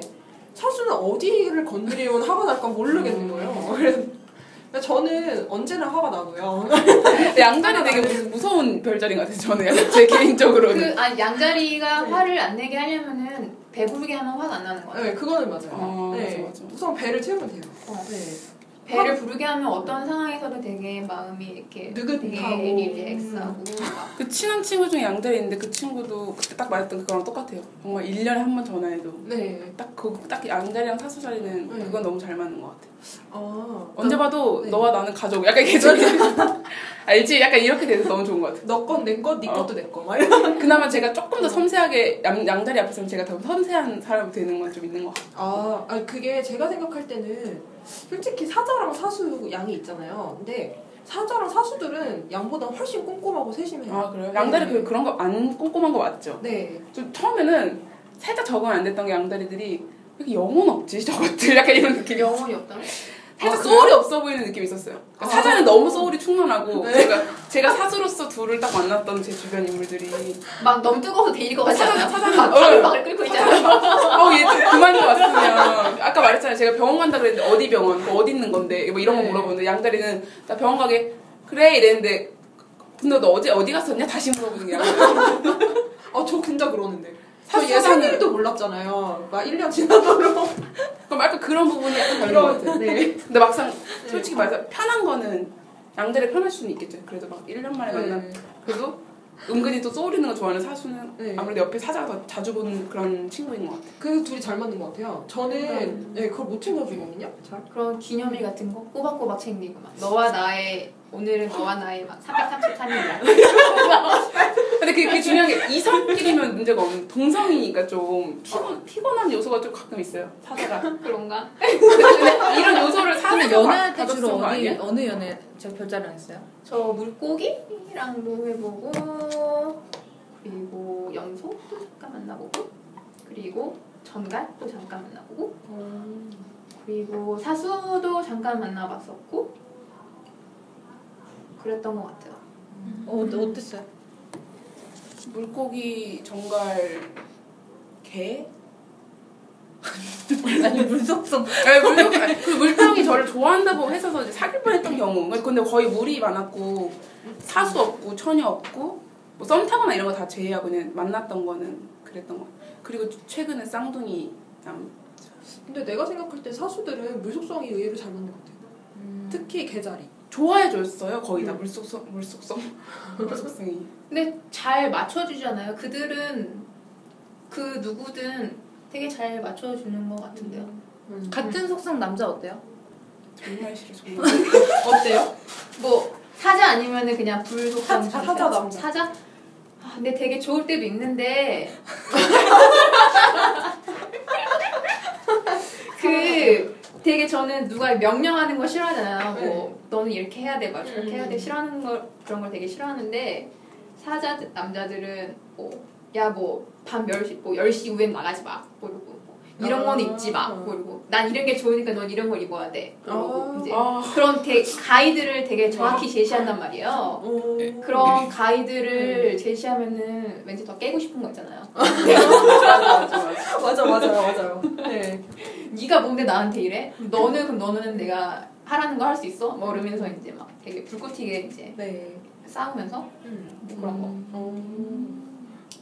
사수는 어디를 건드리면 화가 날까 모르겠는 거예요. 그래서 저는 언제나 화가 나고요. 양다리 되게 무- 무서운 별자리 같아요. 저는 제 개인적으로는. 그 아니 양자리가 네. 화를 안 내게 하려면은 배부르게 하면 화가 안 나는 거예요 네, 그거는 맞아요. 어, 네. 맞아, 맞아. 우선 배를 채우면 돼요. 어. 네. 배를 부르게 하면 어떤 상황에서도 되게 마음이 이렇게 느긋하고. 릴렉스하고 막그 친한 친구 중에 있는데 그 친구도 그때 딱 말했던 그거랑 똑같아요. 정말 1년에 한 번 전화해도. 네. 딱, 그, 딱 양자리랑 사수 자리는 네. 그건 너무 잘 맞는 것 같아. 아, 언제 봐도 네. 너와 나는 가족. 약간 좀 알지? 약간 이렇게 돼서 너무 좋은 것 같아. 너건내 거, 네 어. 것도 내 거. 막 이런. 그나마 제가 조금 더 섬세하게 양, 양자리 앞에서는 제가 더 섬세한 사람이 되는 건 좀 있는 것 같아. 아, 아니 그게 제가 생각할 때는 솔직히 사자랑 사수 양이 있잖아요. 근데 사자랑 사수들은 양보다 훨씬 꼼꼼하고 세심해요. 아 그래요? 양다리 네. 그, 그런 거 안 꼼꼼한 거 맞죠? 네. 좀 처음에는 살짝 적응 안 됐던 게 양다리들이 왜 이렇게 영혼 없지 저것들 약간 이런 느낌이 영혼이 없다 살짝 아, 소울이 없어 보이는 느낌이 있었어요. 그러니까 아. 사자는 너무 소울이 충만하고 네. 제가 제가 사수로서 둘을 딱 만났던 제 주변 인물들이 막 너무 뜨거워서 데일 것 같지 않아요? 사장- 막 어. 바글바글 끓고 있잖아요 어우 얘 그만 좀 왔으면 아까 말했잖아요 제가 병원 간다 그랬는데 어디 병원 뭐 어디 있는 건데 뭐 이런 거 네. 물어보는데 양다리는 나 병원 가게 그래 이랬는데 근데 너 어제 어디 갔었냐 다시 물어보는 게 아니라 아, 저 진짜 그러는데. 사사는 생일도 몰랐잖아요. 막 1년 지나도록. 그럼 약간 그런 부분이 약간 다른 것 같아요. 네. 근데 막상 솔직히 말해서 편한 거는 양들이 편할 수는 있겠죠. 그래도 막 1년 만에 만난 네. 그래도 은근히 또 쏘리는 거 좋아하는 사수는 네. 아무래도 옆에 사자가 더 자주 보는 그런 친구인 것 같아요. 그 둘이 잘 맞는 것 같아요. 저는 음. 네, 그걸 못 챙겨주거든요. 잘. 그런 기념일 같은 거 꼬박꼬박 챙기고 막 너와 나의 오늘은 너와 나의 막 333일이야. 근데 그게, 그게 중요한 게 이성끼리면 문제가 없는 동성이니까 좀 피곤, 피곤한 요소가 좀 가끔 있어요. 사자가. 그런가? 근데 이런 요소를 사자가 연애할 때 받- 주로 거 어느 연애 저 별자리 안 했어요? 저 물고기랑도 해보고 그리고 염소도 잠깐 만나보고 그리고 전갈도 잠깐 만나보고 그리고 사수도 잠깐 만나봤었고 그랬던 것 같아요. 어 어땠어요? 물고기, 정갈, 개? 아니 물속성 네, 물병, 아니, 그 물병이 저를 좋아한다고 해서 이제 사귈 뻔했던 경우. 근데 거의 물이 많았고 사수 없고 처녀 없고 뭐 썸 타거나 이런 거 다 제외하고 그냥 만났던 거는 그랬던 거. 그리고 최근에 쌍둥이 남. 근데 내가 생각할 때 사수들은 물속성이 의외로 잘 맞는 것 같아요. 음. 특히 개자리. 좋아해줬어요 거의 다 음. 물속성 물속성 물속성이. 근데 잘 맞춰주잖아요. 그들은 그 누구든 되게 잘 맞춰주는 것 같은데요. 음. 같은 속성 남자 어때요? 정말 싫어 정말. 어때요? 뭐 사자 아니면은 그냥 불속성 사- 사자 남자. 사자? 아, 근데 되게 좋을 때도 있는데 그 되게 저는 누가 명령하는 거 싫어하잖아요. 뭐 너는 이렇게 해야 돼, 막 저렇게 음. 해야 돼 싫어하는 걸 그런 걸 되게 싫어하는데 사자 남자들은 뭐 야 뭐 밤 10시 뭐 10시 이후엔 나가지 마. 뭐 이러고 뭐 이런 거는 아. 입지 마. 뭐 이러고 난 이런 게 좋으니까 넌 이런 걸 입어야 돼. 그러고 아. 이제 아 그런 되, 가이드를 되게 정확히 제시한단 말이에요. 오. 그런 가이드를 제시하면은 왠지 더 깨고 싶은 거 있잖아요. 맞아 맞아 맞아. 맞아 맞아요 맞아요. 네. 네가 뭔데 나한테 이래? 너는 그럼 너는 내가 하라는 거 할 수 있어? 뭐 이러면서 이제 막 되게 불꽃 튀게 이제 네. 싸우면서 음. 뭐 그런 거. 어.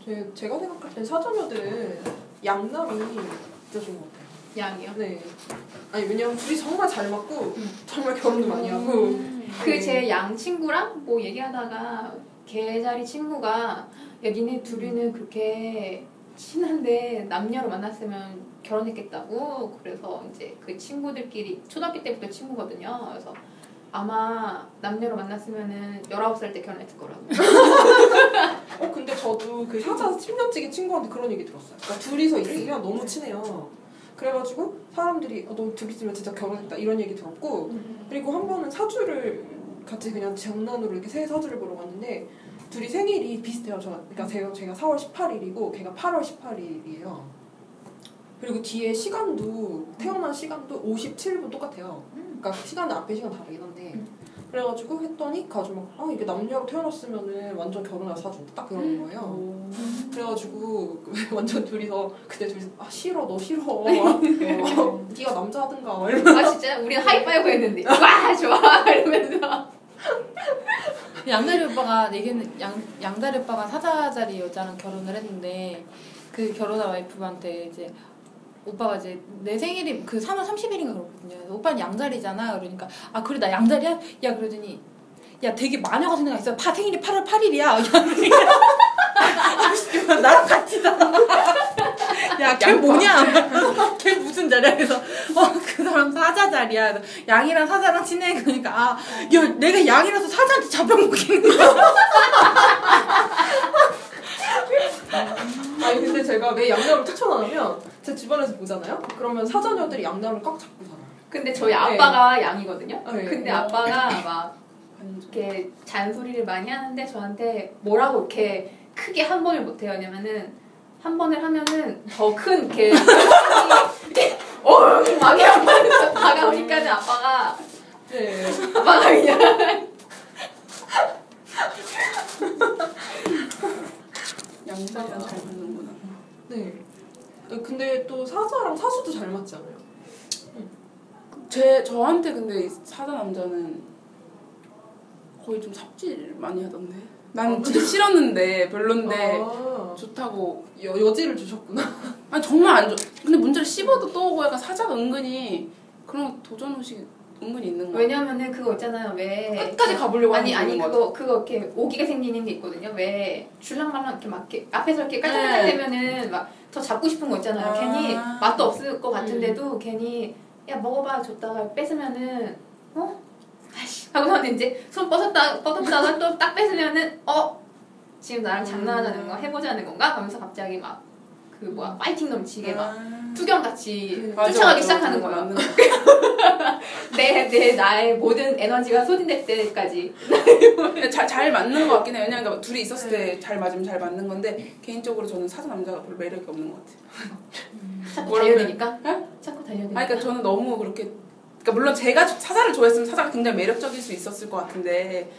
제, 제가 생각할 땐 사자녀들은 양남이 진짜 좋은 것 같아요. 양이요. 네. 아니 왜냐면 둘이 정말 잘 맞고 음. 정말 결혼도 많이 하고. 그 제 양 친구랑 뭐 얘기하다가 개 자리 친구가 야 니네 둘이는 그렇게 친한데 남녀로 만났으면 결혼했겠다고 그래서 이제 그 친구들끼리 초등학교 때부터 친구거든요 그래서 아마 남녀로 만났으면은 19살 때 결혼했을 거라고 어 근데 저도 그 사자 10년지기 친구한테 그런 얘기 들었어요. 그러니까 둘이서 있으면 너무 친해요. 그래가지고 사람들이 어, 너 둘이 있으면 진짜 결혼했다 이런 얘기 들었고 그리고 한 번은 사주를 같이 그냥 장난으로 이렇게 새 사주를 보러 갔는데 둘이 생일이 비슷해요. 저 그러니까 제가 제가 4월 18일이고 걔가 8월 18일이에요. 그리고 뒤에 시간도 태어난 시간도 57분 똑같아요. 그러니까 시간은 앞에 시간 다르긴 한데. 그래가지고 했더니 가지고 막아 이게 남녀로 태어났으면은 완전 결혼할 사주인데 딱 그러는 거예요. 그래가지고 완전 둘이서 그때 둘이서 아 싫어 너 싫어. 어, 네가 남자 하든가 이러면서. 아 진짜? 우리는 하이파이브 했는데. 와 좋아. 이러면서. 양다리 오빠가 얘기는 양 양다리 오빠가 사자자리 여자랑 결혼을 했는데 그 결혼한 와이프한테 이제 오빠가 이제 내 생일이 그 3월 30일인가 그렇거든요. 오빠는 양자리잖아. 그러니까 아 그래 나 양자리야? 야 그러더니 야 되게 마녀 같은 애가 있어. 파 생일이 8월 8일이야. 나랑 같이잖아. 야걔 뭐냐? 걔 무슨 자리야? 그래서 어그 사람 사자 자리야. 그래서 양이랑 사자랑 친해 그러니까 아 야, 내가 양이라서 사자한테 잡혀먹겠는 거야. 아니 근데 제가 왜 양남을 추천 안 하면 제 주변에서 보잖아요? 그러면 사자녀들이 양남을 꽉 잡고 살아요. 근데 저희 아빠가 양이거든요? 네. 근데 아빠가 막 이렇게 잔소리를 많이 하는데 저한테 뭐라고 이렇게 크게 한 번을 못 해요. 왜냐면은 한 번을 하면은 더 큰 이렇게 이렇게 어막 이러면서 다가오니까는 아빠가. 네. 아빠가 그냥. 양자리랑 잘 맞는구나. 네. 근데 또 사자랑 사수도 잘 맞지 않아요? 제 저한테 근데 이 사자 남자는 거의 좀 삽질 많이 하던데. 난 진짜 싫었는데 별론데 아, 좋다고 여, 여지를 주셨구나. 아니 정말 안 좋아. 근데 문제를 씹어도 또 오고 약간 사자가 은근히 그런 도전 의식이 은근히 있는 거야. 왜냐면은 그거 있잖아요. 왜 끝까지 가보려고 아니 하는 아니 거 그거 그거 이렇게 오기가 생기는 게 있거든요. 왜 줄랑말랑 이렇게 막 이렇게 앞에서 이렇게 깔짝깔짝 네. 되면은 막 더 잡고 싶은 거 있잖아요. 아. 음. 괜히 맛도 없을 것 같은데도 괜히 야 먹어봐 줬다가 뺏으면은 어 아씨 하고서는 이제 손 뻗었다 뻗었다가 또 딱 뺏으면은 어 지금 나랑 장난하자는 거 해보자는 건가 하면서 갑자기 막 그 뭐야 파이팅 넘치게 막 아. 투견같이 맞아, 쫓아가기 맞아, 시작하는 맞아, 거예요. 내, 내, 나의 모든 에너지가 소진될 때까지. 근데 잘, 잘 맞는 것 같긴 해요. 왜냐면 그러니까 둘이 있었을 네. 때잘 맞으면 잘 맞는 건데 개인적으로 저는 사자 남자가 별 매력이 없는 것 같아요. 자꾸 뭐라 달려드니까? 네? 자꾸 달려드니까? 아니, 그러니까 저는 너무 그렇게 그러니까 물론 제가 사자를 좋아했으면 사자가 굉장히 매력적일 수 있었을 것 같은데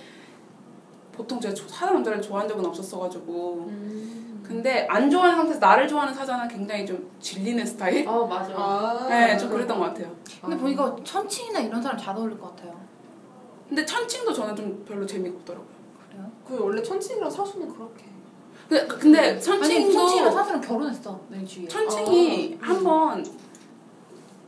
보통 제가 조- 사자 남자를 좋아한 적은 없었어가지고 음. 근데 안 좋아하는 상태에서 나를 좋아하는 사자는 굉장히 좀 질리는 스타일? 어, 맞아. 아, 네, 좀 그랬던 것 같아요. 근데 보니까 천칭이나 이런 사람 잘 어울릴 것 같아요. 근데 천칭도 저는 좀 별로 재미가 없더라고요. 그래요? 그 원래 천칭이랑 사수는 그렇게. 근데, 근데 아니 천칭이랑 천칭도 사수랑 결혼했어 내 주위에. 천칭이 아. 한번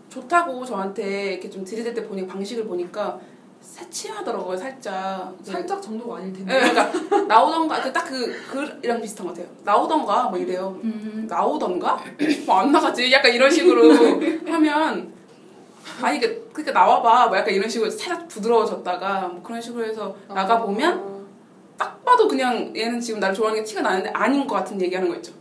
좋다고 저한테 이렇게 좀 들이댈 때 보니 방식을 보니까 새침하더라고요 살짝. 살짝 정도가 아닐 텐데. 네, 그러니까 나오던가 딱그 글이랑 비슷한 것 같아요. 나오던가 뭐 이래요. 음. 나오던가 뭐 안 나가지 약간 이런 식으로 하면 아니 그 그러니까 나와봐 뭐 약간 이런 식으로 살짝 부드러워졌다가 뭐 그런 식으로 해서 나가 보면 딱 봐도 그냥 얘는 지금 나를 좋아하는 게 티가 나는데 아닌 것 같은 얘기하는 거 있죠.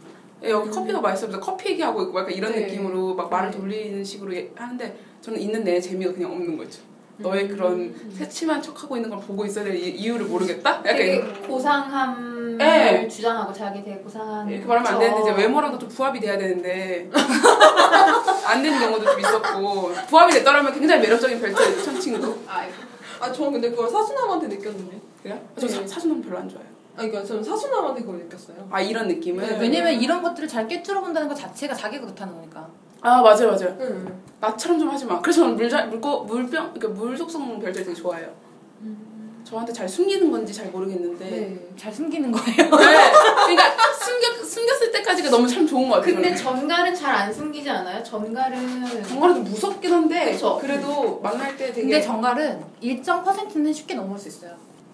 예, 여기 커피가 맛있어서 커피 얘기하고 있고 약간 이런 네. 느낌으로 막 말을 네. 돌리는 식으로 얘- 하는데 저는 있는 내 재미가 그냥 없는 거죠. 너의 그런 새침한 척하고 있는 걸 보고 있어야 될 이- 이유를 모르겠다? 약간 되게 고상함을 네. 주장하고 자기 되게 고상한. 이렇게 말하면 안 되는데 이제 외모랑도 좀 부합이 돼야 되는데 안 되는 경우도 좀 있었고 부합이 됐더라면 굉장히 매력적인 별칭 천친구 아이고. 아, 저는 근데 그걸 사수남한테 느꼈는데. 그래요? 저 사, 네. 사수는 별로 안 좋아해요 아, 그러니까 저는 사수남한테 그걸 느꼈어요. 아 이런 느낌을? 네. 왜냐면 이런 것들을 잘 깨트려 본다는 것 자체가 자기가 그렇다는 거니까. 아 맞아요 맞아요 응. 나처럼 좀 하지 마 그래서 저는 물자, 물고, 물병 그러니까 물 속성 별들 되게 좋아해요 저한테 잘 숨기는 건지 잘 모르겠는데 네. 네. 잘 숨기는 거예요. 그러니까 숨겨, 숨겼을 때까지가 너무 참 좋은 것 같아요 근데. 전갈은 잘 안 숨기지 않아요? 전갈은. 정말은 좀 무섭긴 한데 그쵸. 그래도 만날 때 되게 근데 정갈은 일정 퍼센트는 쉽게 넘을 수 있어요.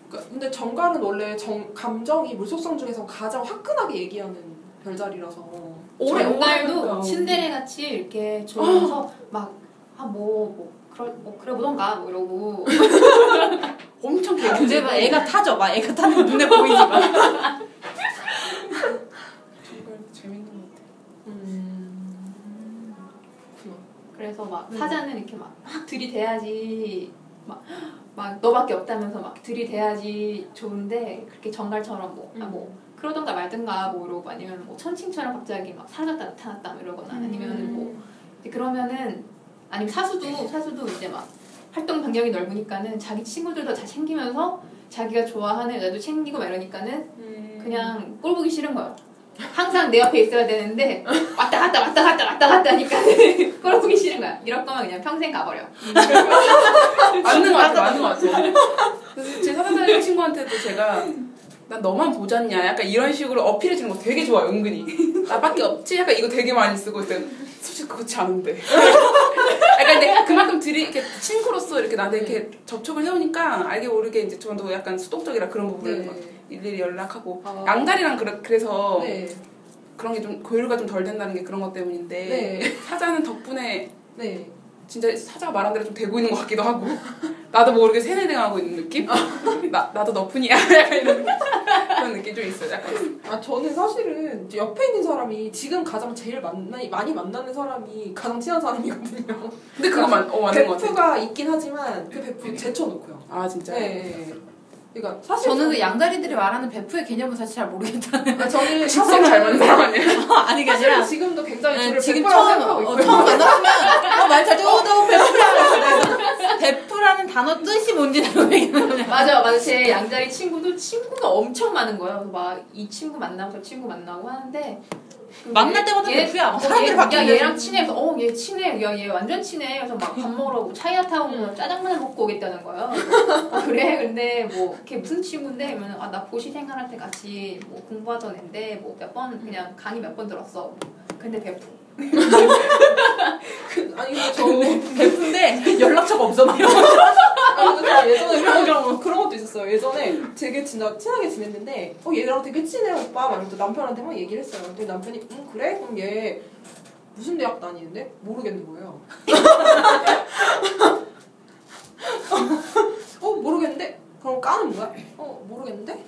그러니까 근데 정갈은 원래 정, 감정이 물속성 중에서 가장 화끈하게 얘기하는 별자리라서. 오래 오래 신데레 같이 이렇게 조면서 막, 아, 뭐, 뭐, 그래, 뭐, 그래 보던가, 뭐 이러고. 엄청 개구 근데 막 애가 타죠. 막 애가 타는 거 눈에 보이지 마. 정말 재밌는 것 같아요 음. 그렇구나. 그래서 막 네. 사자는 이렇게 막, 막 들이대야지 막, 막 너밖에 없다면서 막 들이대야지 좋은데 그렇게 정갈처럼 뭐, 아, 뭐 그러던가 말든가 뭐 이러고 아니면 뭐 천칭처럼 갑자기 막 사라졌다 나타났다 뭐 이러거나 아니면 뭐 이제 그러면은 아니면 사수도 사수도 이제 막 활동 반경이 넓으니까는 자기 친구들도 다 챙기면서 자기가 좋아하는 여자도 챙기고 막 이러니까는 음. 그냥 꼴 보기 싫은 거예요. 항상 내 옆에 있어야 되는데 왔다 갔다 왔다 갔다 왔다 갔다 하니까 꼴 보기 싫은 거야. 이럴 거면 그냥 평생 가버려. 맞는 것 같아, 맞는 것 같아. 그래서 제 사사자리 친구한테도 제가 난 너만 보잖냐 약간 이런 식으로 어필해 주는 거 되게 좋아요 은근히 나밖에 없지 약간 이거 되게 많이 쓰고 있대 솔직히 그렇지 않은데 약간 근데 그만큼 들이 이렇게 친구로서 이렇게 나한테 이렇게 접촉을 해오니까 알게 모르게 이제 저도 약간 수동적이라 그런 부분을 막 네. 일일이 연락하고 아. 양다리랑 그래, 그래서 네. 그런 게좀 고혈가 좀 덜 된다는 게 그런 것 때문인데 네. 사자는 덕분에 네. 진짜 사자가 말한 대로 좀 되고 있는 것 같기도 하고 나도 모르게 세뇌당하고 있는 느낌? 나, 나도 너뿐이야 이런 그런 느낌 좀 있어요 약간 아 저는 사실은 옆에 있는 사람이 지금 가장 제일 만나 많이 만나는 사람이 가장 친한 사람이거든요. 근데 그거 맞, 어, 맞는 것 같아 베프가 있긴 하지만 그 베프 제쳐놓고요. 아 진짜? 네. 그러니까 사실 저는 그 양다리들이 말하는 베프의 개념은 사실 잘 모르겠다는. 아, 저는 식성 잘 맞는 사람 아니에요? 아니 게 아니라 지금도 굉장히 네, 지금 처음 어. 처음 만났으면 어, 말 잘죠. 어, 너 베프라. 베프라는 단어 뜻이 뭔지는 모르겠는데. 맞아, 맞아. 제 양자리 친구도 친구가 엄청 많은 거예요. 막 이 친구 만나고 저 친구 만나고 하는데 만날 때마다 얘- 베프야. 막 어, 사람들이 바뀌면서. 얘랑 친해. 그래서 어, 얘 친해. 야, 얘 완전 친해. 그래서 막 밥 먹으러 고 차이나타운에서 짜장면을 먹고 오겠다는 거야. 그래서 어, 그래. 근데 뭐 걔 무슨 친구인데? 그러면 아, 나 고시 생활할 때 같이 뭐 공부하던 애인데 뭐 몇 번 그냥 강의 몇 번 들었어. 근데 베프. 아니 근데 저 베프인데 연락처가 없어. 막. 아니 근데 저 예전에 그런, 그런, 그런 것도 있었어요. 예전에 되게 진짜 친하게 지냈는데 어 얘랑 되게 친해 오빠 말면서 남편한테 막 얘기를 했어요. 근데 남편이 응 그래? 그럼 얘 무슨 대학 다니는데? 모르겠는 거예요. 어 모르겠는데? 그럼 까는 거야? 어 모르겠는데?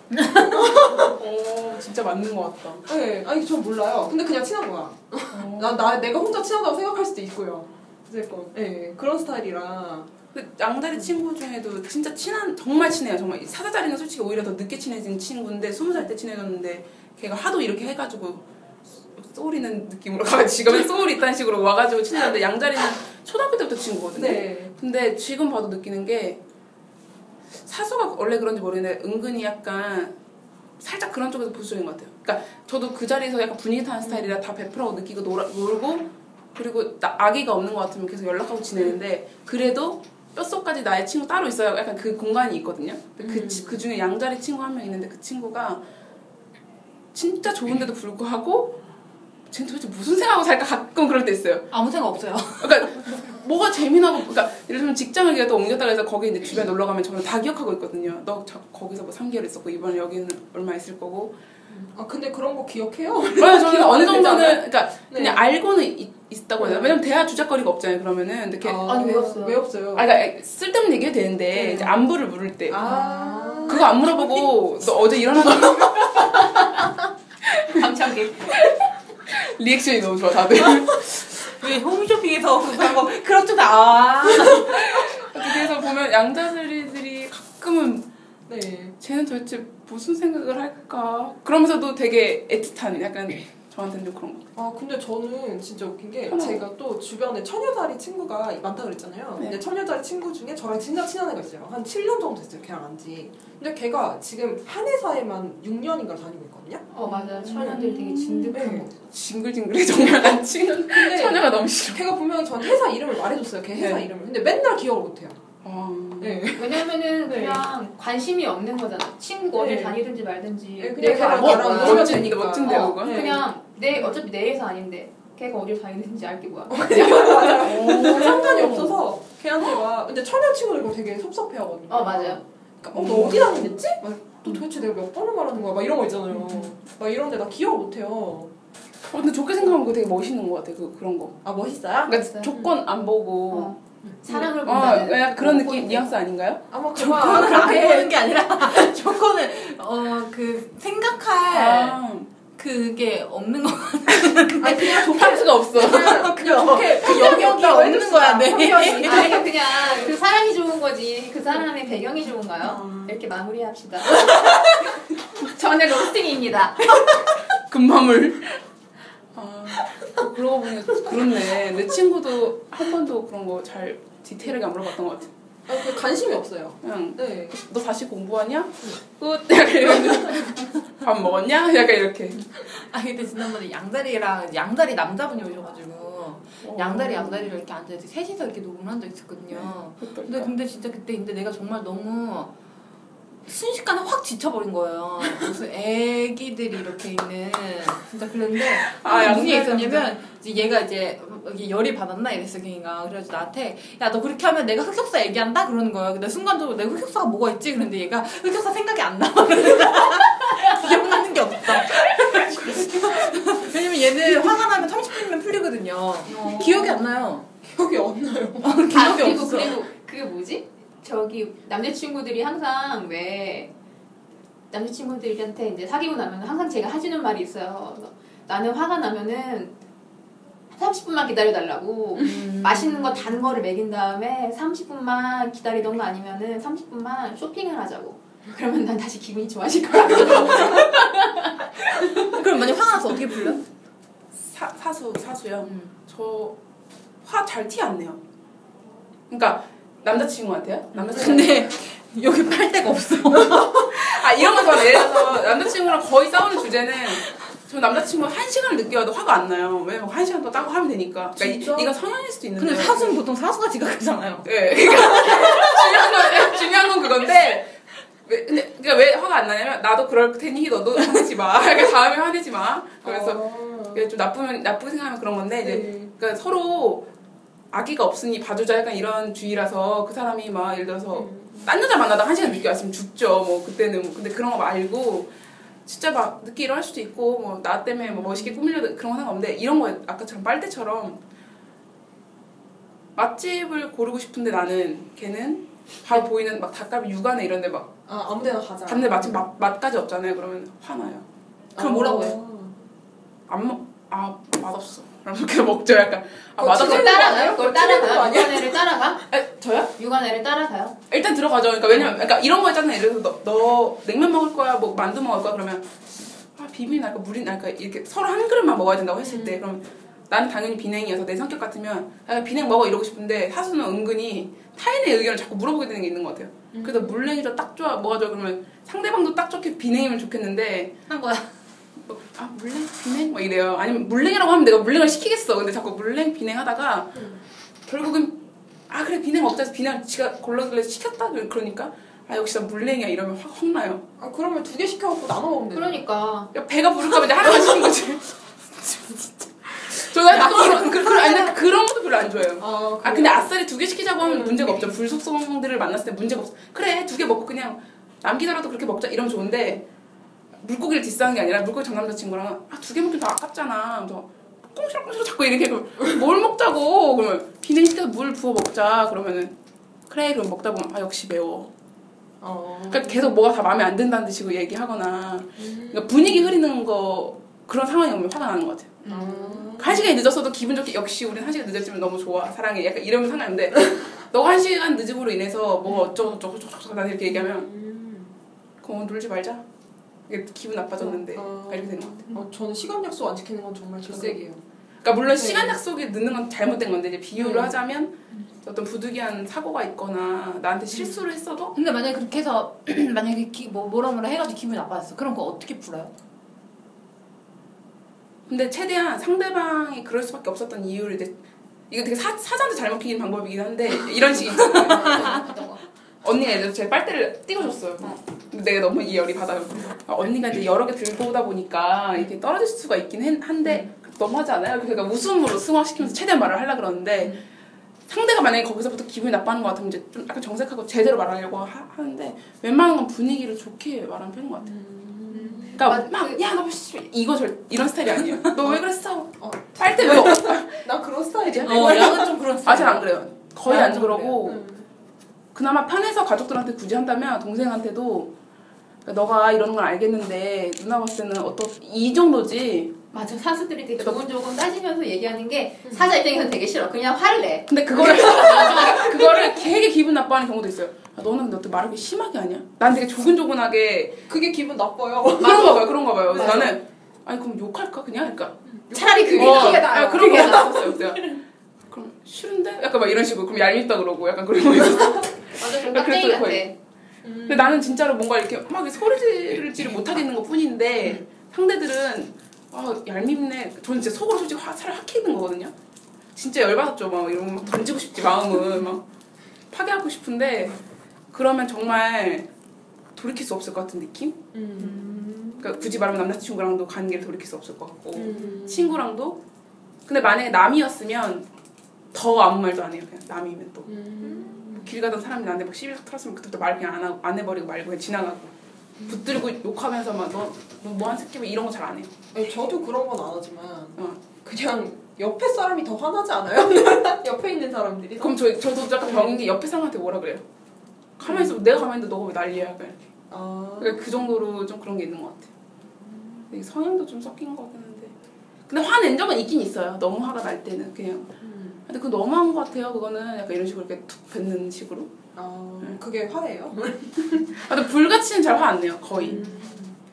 어, 진짜 맞는 것 같다. 네, 아니 전 몰라요. 근데 그냥 친한 거야. 어. 나, 나 내가 혼자 친하다고 생각할 수도 있고요. 어쨌건, 예, 그런 스타일이라. 그 양다리 친구 중에도 진짜 친한 정말 친해요. 정말 사자자리는 솔직히 오히려 더 늦게 친해진 친구인데 스무 살 때 친해졌는데 걔가 하도 이렇게 해가지고 소울이는 느낌으로 가지고 지금은 소울이 있다는 식으로 와가지고 친해졌는데 양자리는 초등학교 때부터 친구거든요. 네. 근데 지금 봐도 느끼는 게 사수가 원래 그런지 모르겠는데 은근히 약간 살짝 그런 쪽에서 보수적인 것 같아요. 그러니까 저도 그 자리에서 약간 분위기 타는 스타일이라 다 베프라고 느끼고 놀아, 놀고 그리고 나, 아기가 없는 것 같으면 계속 연락하고 지내는데 그래도 뼛속까지 나의 친구 따로 있어요. 약간 그 공간이 있거든요. 그, 치- 그 중에 양자리 친구 한 명 있는데 그 친구가 진짜 좋은데도 불구하고 쟤 도대체 무슨 생각하고 살까 가끔 그럴 때 있어요. 아무 생각 없어요. 그러니까 뭐가 재미나고 그러니까 예를 들면 직장을 걔가 또 옮겼다고 해서 거기 이제 주변에 놀러 가면 저는 다 기억하고 있거든요. 너 자, 거기서 뭐 3개월 있었고 이번에 여기는 얼마 있을 거고. 아, 근데 그런 거 기억해요? 네, 저는 어느 정도는? 그러니까 네. 그냥 알고는 있, 있다고 해요. 네. 왜냐면 대화 주작거리가 없잖아요. 그러면은 걔, 아, 아니, 왜 없어요? 왜 없어요? 그러니까 쓸데없는 얘기가 되는데 네. 이제 안부를 물을 때 아. 그거 안 물어보고 너 어제 일어났니? 감창객. 리액션이 너무 좋아 다들. 왜 홈쇼핑에서 그런 거쪽 아. 그래서 보면 양자들이들이 가끔은 네. 쟤는 도대체 무슨 생각을 할까? 그러면서도 되게 애틋한 약간 저한테는 좀 그런 거. 아, 근데 저는 진짜 웃긴 게 하나. 제가 또 주변에 처녀자리 친구가 많다 그랬잖아요. 네. 근데 처녀자리 친구 중에 저랑 진짜 친한 애가 있어요. 한 7년 정도 됐어요. 걔랑 안지. 근데 걔가 지금 한 회사에만 6년인가 다니고 있거든요. 어 맞아. 철년들 되게 진득한 네. 거. 징글징글해 정말 난 친한 근데 처녀가 너무 싫어. 걔가 분명히 저한테 회사 이름을 말해줬어요. 걔 회사 네. 이름을. 근데 맨날 기억을 못해요. 아, 네. 왜냐면은 네. 그냥 관심이 없는 거잖아. 친구가 어디 네. 다니든지 말든지. 네, 그냥 내가 뭐- 어, 놀면 멋진 되니까. 멋진데요 어, 그거. 네. 그냥 내 어차피 내 회사 아닌데 걔가 어디 다니는지 알게 뭐야. 맞아요. 상관이 없어서 걔한테 막 근데 처녀 친구들 되게 섭섭해하거든요. 어 맞아요. 그러니까 어, 너 어디 다니랬지? 막, 너 도대체 내가 몇 번을 말하는 거야? 막 이런 거 있잖아요. 막 이런데 나 기억을 못해요. 어, 근데 좋게 생각하면 그거 되게 멋있는 것 같아 그 그런 거. 아 멋있어요? 그러니까 멋있어요. 조건 안 보고. 어. 사랑을 어, 본다는 약간 그런 어, 느낌 포인트. 뉘앙스 아닌가요? 아마 조건을 안 보는 게 아니라 조건을 어 그 생각할 아, 그게 없는 거 아니 그냥 좋게 파트가 없어. 그냥 그냥 좋게 그 영역이 영역이 없는 거야, 네. 아니 그냥 그 사람이 좋은 거지 그 사람의 배경이 좋은가요? 이렇게 마무리합시다. 전혀 로스팅입니다. 금마물. 아, 그러고 보니 그렇네. 내 친구도 한 번도 그런 거 잘 디테일하게 안 물어봤던 것 같아. 아니 그 관심이 없어요. 그냥 네. 너 다시 공부하냐? 끝. 밥 먹었냐? 약간 이렇게. 아 근데 지난번에 양다리랑 양다리 남자분이 오셔가지고 어. 양다리 양다리를 이렇게 앉아서 셋이서 이렇게 녹음을 한 적 있었거든요. 근데 근데 진짜 그때 근데 내가 정말 너무 순식간에 확 지쳐버린 거예요. 무슨 애기들이 이렇게 있는 진짜 그랬는데 아, 아, 무슨 얘기 있었냐면 이제 얘가 이제 열이 받았나 이랬어 걔가 그래서 나한테 야 너 그렇게 하면 내가 흑역사 얘기한다 그러는 거야. 근데 순간적으로 내가 흑역사가 뭐가 있지? 그런데 얘가 흑역사 생각이 안 나. 기억나는 게 없어. 왜냐면 얘는 화가 나면 30분이면 풀리거든요. 기억이 안 나요. 기억이 안 나요. 아, 기억이 그리고 없어. 그리고 그게 뭐지? 저기 남자친구들이 항상 왜 남자친구들한테 이제 사귀고 나면 항상 제가 해주는 말이 있어요. 나는 화가 나면은 30분만 기다려달라고 음. 맛있는 거 단 거를 먹인 다음에 30분만 기다리던가 아니면은 30분만 쇼핑을 하자고. 그러면 난 다시 기분이 좋아질 거야. 그럼 만약 화가 나서 어떻게 풀려? 사, 사수, 사수요. 음. 저화 잘 티 안 내요. 그러니까 남자친구한테요? 남자친구 근데 여기 빨 데가 없어. 아 이런 거 좋아해. 예를 들어서 남자친구랑 거의 싸우는 주제는 저 남자친구가 한 시간을 늦게 와도 화가 안 나요. 왜냐면 한 시간 더 따고 하면 되니까. 그러니까 이? 이건 성향일 수도 있는데. 근데 사수는 보통 사수가 지각하잖아요. 예, 그러니까 중요한 건 중요한 건 그건데 왜 근데 그러니까 왜 화가 안 나냐면 나도 그럴 테니 너도 화내지 마. 그러니까 다음에 화내지 마. 그래서 어. 좀 나쁘면 나쁘게 생각하면 그런 건데 이제 네. 그러니까 서로 아기가 없으니 봐주자 약간 이런 주의라서 그 사람이 막 예를 들어서 음. 딴 여자 만나다 한 시간 늦게 왔으면 죽죠. 뭐 그때는 뭐 근데 그런 거 말고 진짜 막 늦게 일어날 수도 있고 뭐 나 때문에 뭐 멋있게 꾸미려도 그런 거 상관없는데 이런 거 아까처럼 빨대처럼 맛집을 고르고 싶은데 나는 걔는 바로 보이는 막 닭갈비 육안에 이런데 막 아 아무데나 가자. 갔는데 마침 맛, 맛까지 없잖아요. 그러면 화나요. 그럼 뭐라고 해요? 안 먹, 아 맛없어. 그럼 그냥 먹죠. 약간 아. 지금 그걸 따라가요? 그걸? 아니야? 육안애를 따라가? 에, 저요? 육안애를 따라가요? 일단 들어가죠. 그러니까 왜냐면 그러니까 이런 거 있잖아요. 예를 들어서 너, 너 냉면 먹을 거야, 뭐 만두 먹을 거야 그러면 아 비빔 날까 물이 날까 이렇게 서로 한 그릇만 먹어야 된다고 했을 때 그럼 나는 당연히 비냉이어서 내 성격 같으면 야, 비냉 먹어 이러고 싶은데 사수는 은근히 타인의 의견을 자꾸 물어보게 되는 게 있는 것 같아요. 그래서 물냉이도 딱 좋아 뭐가 좋아 그러면 상대방도 딱 좋게 비냉이면 좋겠는데 한 거야. 뭐, 아 물냉 비냉 막 이래요. 아니면 물냉이라고 하면 내가 물냉을 시키겠어. 근데 자꾸 물냉 비냉 하다가 결국은 아 그래 비냉 먹자 해서 비냉 지가 골라길래 시켰다 그러니까 아 역시 난 물냉이야 이러면 확 혼나요. 아 그러면 두 개 시켜갖고 나눠 먹으면 되는 그러니까 그러니까 배가 부를까봐 이제 하나만 시킨 거지. 저는 그런 그, 그, 아니, 그런 것도 별로 안 좋아해요. 아, 아 근데 아싸리 두 개 시키자고 하면 문제가 없죠. 불속성들을 만났을 때 문제가 없어. 그래 두 개 먹고 그냥 남기더라도 그렇게 먹자 이러면 좋은데 물고기를 디스하는 게 아니라 물고기 전 남자 친구랑 아 두 개 먹기 다 아깝잖아. 그래서 꽁시렁꽁시렁 자꾸 이렇게 뭘 먹자고 그러면 비냉 시켜서 물 부어 먹자 그러면은 그래 그럼 먹다 보면 아 역시 매워. 어. 그러니까 계속 뭐가 다 마음에 안 든다는 듯이 얘기하거나 그러니까 분위기 흐리는 거 그런 상황이 오면 화가 나는 것 같아요. 아. 한 시간이 늦었어도 기분 좋게 역시 우린 한 시간 늦었지만 너무 좋아 사랑해 약간 이러면 상관없는데 너가 한 시간 늦음으로 인해서 뭐가 어쩌고 저쩌고 저쩌고 나 이렇게 얘기하면 음. 그럼 놀지 말자 기분 나빠졌는데 어. 이렇게 되는 것 같아 어, 저는 시간 약속 안 지키는 건 정말 질색이에요. 그러니까 물론 네. 시간 약속이 늦는 건 잘못된 건데 이제 비유를 네. 하자면 어떤 부득이한 사고가 있거나 나한테 실수를 했어도 근데 만약에 그렇게 해서 만약에 기, 뭐 뭐라 뭐라 해가지고 기분이 나빠졌어. 그럼 그거 어떻게 풀어요? 근데 최대한 상대방이 그럴 수밖에 없었던 이유를 이제 이거 되게 사, 사전도 잘 먹히는 방법이긴 한데 이런 식이 거? 언니가 이제 제 빨대를 띄워줬어요. 근데 내가 너무 이 열이 받아요. 아, 언니가 이제 여러 개 들고 오다 보니까 이게 떨어질 수가 있긴 한- 한데 너무하지 않아요? 그러니까 웃음으로 승화시키면서 최대한 말을 하려 그러는데 상대가 만약에 거기서부터 기분이 나빠하는 것 같으면 이제 좀 약간 정색하고 제대로 말하려고 하, 하는데 웬만한 건 분위기를 좋게 말하는 편인 것 같아요. 그러니까 맞- 그- 막야너 이거 절 이런 스타일이 아니에요. 너 왜 그랬어? 어. 빨대 왜? 없- 나 그런 스타일이야. 어, 양은 좀 그런 아잘 안 그래요. 거의 안 나도 그러고 음. 그나마 편해서 가족들한테 굳이 한다면 동생한테도 그러니까 너가 이러는 걸 알겠는데 누나 봤을 때는 어떤 이 정도지. 맞아. 사수들이 되게 조곤조곤 따지면서 얘기하는 게 사자 입장에서는 되게 싫어. 그냥 화를 내. 근데 그거를 그거를 되게 기분 나빠하는 경우도 있어요. 아, 너는 근데 어떻게 말하기 심하게 하냐? 난 되게 조근조근하게 그게 기분 나빠요. 그런가 봐요 그런가 봐요. 맞아. 나는 아니 그럼 욕할까? 그냥? 그러니까 차라리 그게 어, 그게 아, 나아요. 그런 거 나아. 내가 그럼 싫은데? 약간 막 이런 식으로. 그럼 얄밉다 그러고 약간 그런 거 있었어 맞아 좀 깍쟁이 같아 거의. 근데 나는 진짜로 뭔가 이렇게 막 소리 지를 못하겠는 것 뿐인데 상대들은 아 얄밉네. 저는 진짜 속으로 솔직히 화, 살을 확 히는 거거든요. 진짜 열받았죠. 막 이러면 막 던지고 싶지 마음은 막 파괴하고 싶은데 그러면 정말 돌이킬 수 없을 것 같은 느낌? 음. 그러니까 굳이 말하면 남자친구랑도 길 돌이킬 수 없을 것 같고 음. 친구랑도 근데 만약에 남이었으면 더 아무 말도 안 해요. 그냥 남이면 또. 음. 길 가던 사람이 나한테 막 시비 털었으면 그때부터 말 그냥 안, 하고, 안 해버리고 말고 그냥 지나가고 붙들고 욕하면서 막너뭐한 새끼 뭐 이런 거 잘 안 해요. 아니, 저도 그런 건 안 하지만 어. 그냥 옆에 사람이 더 화나지 않아요? 옆에 있는 사람들이 더? 그럼 저 저도 약간 병인 게 옆에 사람한테 뭐라 그래요? 가만히 있어 내가 가만히 있는데 너가 왜 난리야? 약간 이렇게. 아. 그러니까 그 정도로 좀 그런 게 있는 것 같아요. 성향도 좀 섞인 것 같긴 한데 근데 화낸 적은 있긴 있어요. 너무 화가 날 때는 그냥 음. 근데 그거 너무한 것 같아요. 그거는 약간 이런 식으로 이렇게 툭 뱉는 식으로. 아, 음. 그게 화예요? 아, 근데 불같이는 잘 화 안 내요. 거의.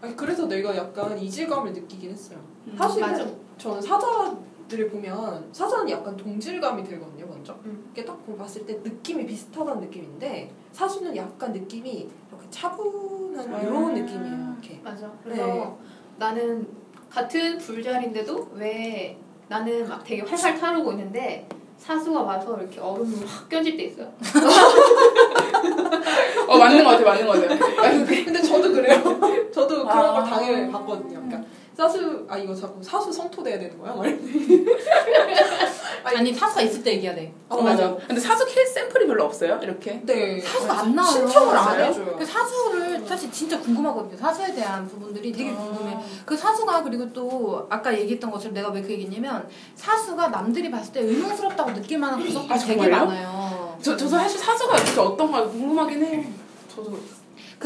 아니, 그래서 내가 약간 이질감을 느끼긴 했어요. 음. 사실은 맞아. 저는 사자들을 보면 사자는 약간 동질감이 들거든요, 먼저. 음. 이렇게 딱 봤을 때 느낌이 비슷하다는 느낌인데 사수는 약간 느낌이 이렇게 차분한 아. 이런 느낌이에요. 이렇게. 맞아. 그래서 네. 나는 같은 불자리인데도 왜 나는 막 되게 활활 타오르고 있는데 사수가 와서 이렇게 얼음을 확 껴질 때 있어요. 어 맞는 것 같아 맞는 것 같아. 근데 저도 그래요. 저도 그런 아. 걸 당해 봤거든요. 그러니까 사수 아 이거 자꾸 사수 성토돼야 되는 거야? 말 아니 사수가 있을 때 얘기해야 돼. 아, 어, 맞아. 근데 사수 케이스 샘플이 별로 없어요 이렇게. 네. 사수가 안 나와요. 신청을 안? 해줘요. 그 사수를 사실 진짜 궁금하거든요. 사수에 대한 부분들이 되게 아. 궁금해. 그 사수가 그리고 또 아까 얘기했던 것처럼 내가 왜 그 얘기했냐면 사수가 남들이 봤을 때 의문스럽다고 느낄 만한 구석들이 아, 되게? 많아요. 저 저도 사실 사수가 진짜 어떤가 궁금하긴 해. 저도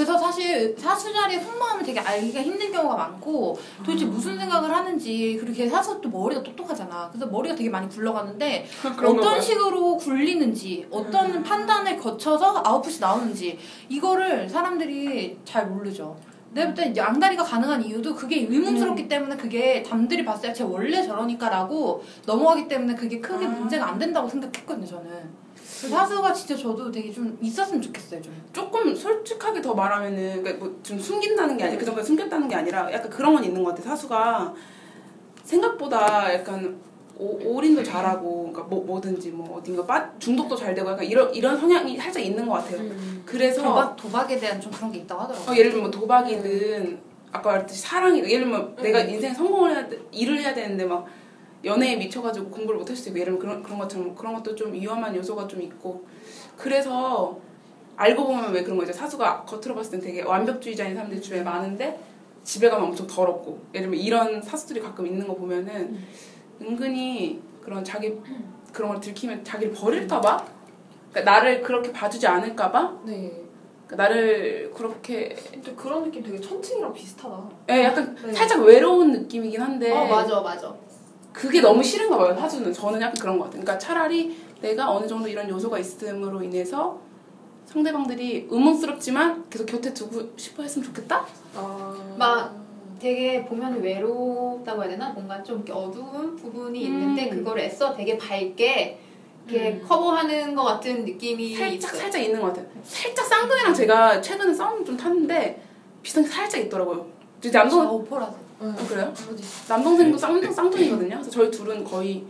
그래서 사실 사수 자리의 속마음을 되게 알기가 힘든 경우가 많고 도대체 무슨 생각을 하는지 걔 사수 또 머리가 똑똑하잖아. 그래서 머리가 되게 많이 굴러가는데 어떤 봐요. 식으로 굴리는지 어떤 판단을 거쳐서 아웃풋이 나오는지 이거를 사람들이 잘 모르죠. 내가 볼때 양다리가 가능한 이유도 그게 의문스럽기 때문에 그게 남들이 봤을 때 제 원래 저러니까라고 넘어가기 때문에 그게 크게 아. 문제가 안 된다고 생각했거든요 저는. 그래서 사수가 진짜 저도 되게 좀 있었으면 좋겠어요 좀. 조금 솔직하게 더 말하면은 그러니까 뭐 좀 숨긴다는 게 아니 그 정도 숨겼다는 게 아니라 약간 그런 건 있는 것 같아 사수가 생각보다 약간 오, 올인도 잘하고 그러니까 뭐 뭐든지 뭐 어딘가 빠, 중독도 잘 되고 약간 이런 이런 성향이 살짝 있는 것 같아요. 음. 그래서 도박 도박에 대한 좀 그런 게 있다고 하더라고요. 어, 예를 들면 뭐 도박이든 아까 말했듯이 사랑이 예를 들면 내가 인생 성공을 해야 돼, 일을 해야 되는데 막 연애에 미쳐가지고 공부를 못할 수도 있고 예를 들면 그런 그런 것처럼 그런 것도 좀 위험한 요소가 좀 있고 그래서 알고 보면 왜 그런 거죠 사수가 겉으로 봤을 땐 되게 완벽주의자인 사람들이 주변에 많은데 집에 가면 엄청 더럽고 예를 들면 이런 사수들이 가끔 있는 거 보면은 은근히 그런 자기 그런 걸 들키면 자기를 버릴까봐 그러니까 나를 그렇게 봐주지 않을까봐 네. 그러니까 나를 그렇게 근데 그런 느낌 되게 천칭이랑 비슷하다. 예, 약간 네. 살짝 외로운 느낌이긴 한데 어 맞아 맞아. 그게 너무 싫은가 봐요 사주는 저는 약간 그런 것 같아요 그러니까 차라리 내가 어느 정도 이런 요소가 있음으로 인해서 상대방들이 의문스럽지만 계속 곁에 두고 싶어 했으면 좋겠다? 아. 막 되게 보면 외롭다고 해야 되나? 뭔가 좀 이렇게 어두운 부분이 있는데 음. 그걸 애써 되게 밝게 이렇게 음. 커버하는 것 같은 느낌이 살짝 있어요. 살짝 있는 것 같아요 살짝 쌍둥이랑 제가 최근에 싸움 좀 탔는데 비슷한 게 살짝 있더라고요 이제 저 남동 오퍼라서. 네. 어, 그래요? 어디? 남동생도 쌍둥, 쌍둥이거든요 그래서 저희 둘은 거의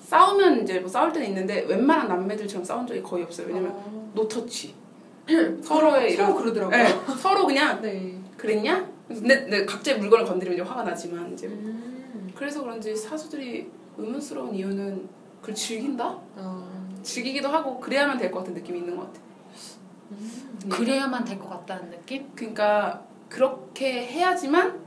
싸우면 이제 뭐 싸울 때는 있는데 웬만한 남매들처럼 싸운 적이 거의 없어요 왜냐면 아. 노터치 서로의 이런 서로 그러더라고요. 네, 서로 그냥 네. 그랬냐? 근데, 근데 갑자기 물건을 건드리면 이제 화가 나지만 이제 음. 그래서 그런지 사수들이 의문스러운 이유는 그걸 즐긴다? 아. 즐기기도 하고 그래야만 될 것 같은 느낌이 있는 것 같아. 음. 그래야만 될 것 같다는 느낌? 그러니까 그렇게 해야지만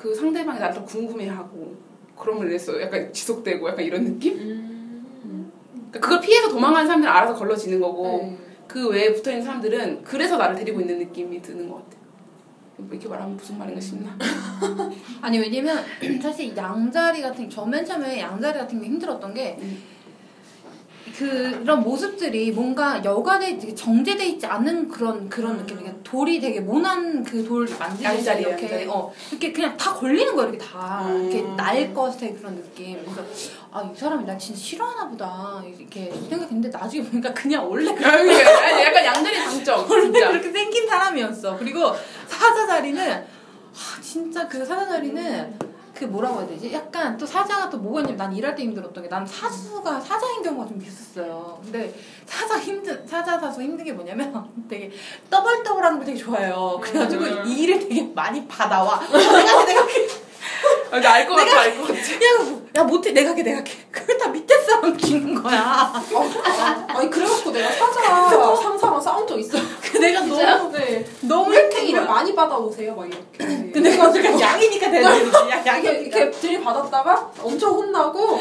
그 상대방이 나를 더 궁금해하고 그러면 인해서 약간 지속되고 약간 이런 느낌? 음. 그러니까 그걸 피해서 도망가는 사람들은 알아서 걸러지는 거고 네. 그 외에 붙어 있는 사람들은 그래서 나를 데리고 있는 느낌이 드는 것 같아. 뭐 이렇게 말하면 무슨 말인가 싶나? 아니 왜냐면 사실 양자리 같은 저맨 처음에 양자리 같은 게 힘들었던 게 음. 그런 모습들이 뭔가 되게 정제돼 있지 않은 그런 그런 느낌. 그러니까 돌이 되게 모난 그 돌 만지듯이 양자리, 이렇게 양자리. 어 이렇게 그냥 다 걸리는 거야 이렇게 다 음. 이렇게 날 것의 그런 느낌. 그래서 아 이 사람이 나 진짜 싫어하나 보다 이렇게 생각했는데 나중에 보니까 그냥 원래 그- 아니, 아니, 약간 양다리 장점 원래 진짜. 그렇게 생긴 사람이었어. 그리고 사자 자리는 아, 진짜 그 사자 자리는 그 뭐라고 해야 되지? 약간 또 사자가 또 뭐가 있냐면 난 일할 때 힘들었던 게 난 사수가 사자인 경우가 좀 있었어요. 근데 사자 힘든 사자 사수 힘든 게 뭐냐면 되게 떠벌떠벌하는 걸 되게 좋아해요. 그래가지고 음. 이 일을 되게 많이 받아와. 내가 내가 아, 근데 알것 같아, 알것 같아. 야, 야 못해 내가 게 내가 게 그걸 다 밑에 사람 주는 거야. 아니 그래갖고 내가 사자 상사랑 싸운 적 있어요. 그 내가 너무 네. 너무 왜 이렇게 일을. 많이 받아오세요? 막 이렇게. 근데 내가 그냥 양이니까 되는 거지. 야, 이렇게, 들이받았다가 엄청 혼나고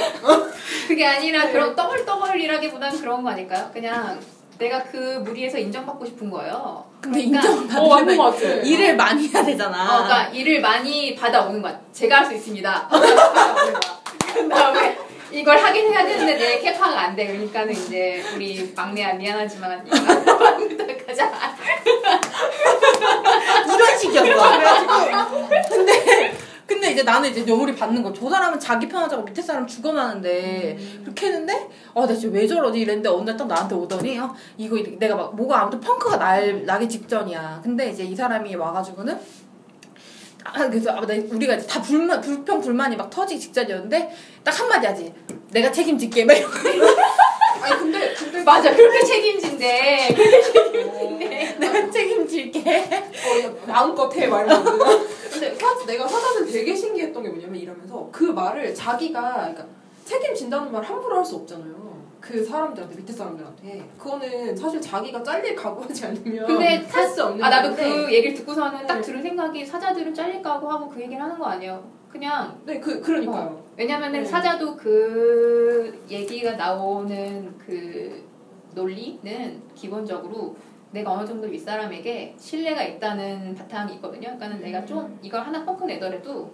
그게 아니라 네. 그런 떠벌떠벌이라기보단 그런 거 아닐까요? 그냥 내가 그 무리에서 인정받고 싶은 거예요. 근데 그러니까- 인정 어, 맞는 받으면 것 같아. 일을 많이 해야 되잖아. 어, 그러니까 일을 많이 받아오는 거야. 제가 할 수 있습니다. 그 다음에 이걸 하긴 해야 되는데 내 캐파가 안 돼. 그러니까는 이제 우리 막내야 미안하지만 이거 가자. 이런 식이었어. 그래가지고 근데 근데 이제 나는 이제 여물이 받는 거. 저 사람은 자기 편하자고 밑에 사람 죽어나는데 그렇게 했는데 어, 나 진짜 왜 저러지 이랬는데 어느 날 딱 나한테 오더니 어, 이거 내가 막 뭐가 아무튼 펑크가 날 나기 직전이야. 근데 이제 이 사람이 와가지고는 아, 그래서 아, 나- 우리가 이제 다 불만, 불평 불만이 막 터지기 직전이었는데 딱 한마디 하지. 내가 책임질게. 막 이러고. 아니 근데 근데 맞아 그렇게 책임진대. 내가 책임질게. 어, 야, 마음껏 해 말이거든. 근데 사, 내가 사자는 되게 신기했던 게 뭐냐면 이러면서 그 말을 자기가 그러니까 책임진다는 말 함부로 할 수 없잖아요. 그 사람들한테 밑에 사람들한테 그거는 사실 자기가 잘릴 각오하지 않으면 근데 할수 없는 아 나도 건데. 그 얘기를 듣고서는 딱 네. 들은 생각이 사자들은 잘릴까고 하고 그 얘기를 하는 거 아니에요. 그냥 네, 그 그러니까요. 왜냐면은 네. 사자도 그 얘기가 나오는 그 논리는 기본적으로 내가 어느 정도 윗사람에게 신뢰가 있다는 바탕이 있거든요. 그러니까는 내가 좀 이걸 하나 펑크 내더라도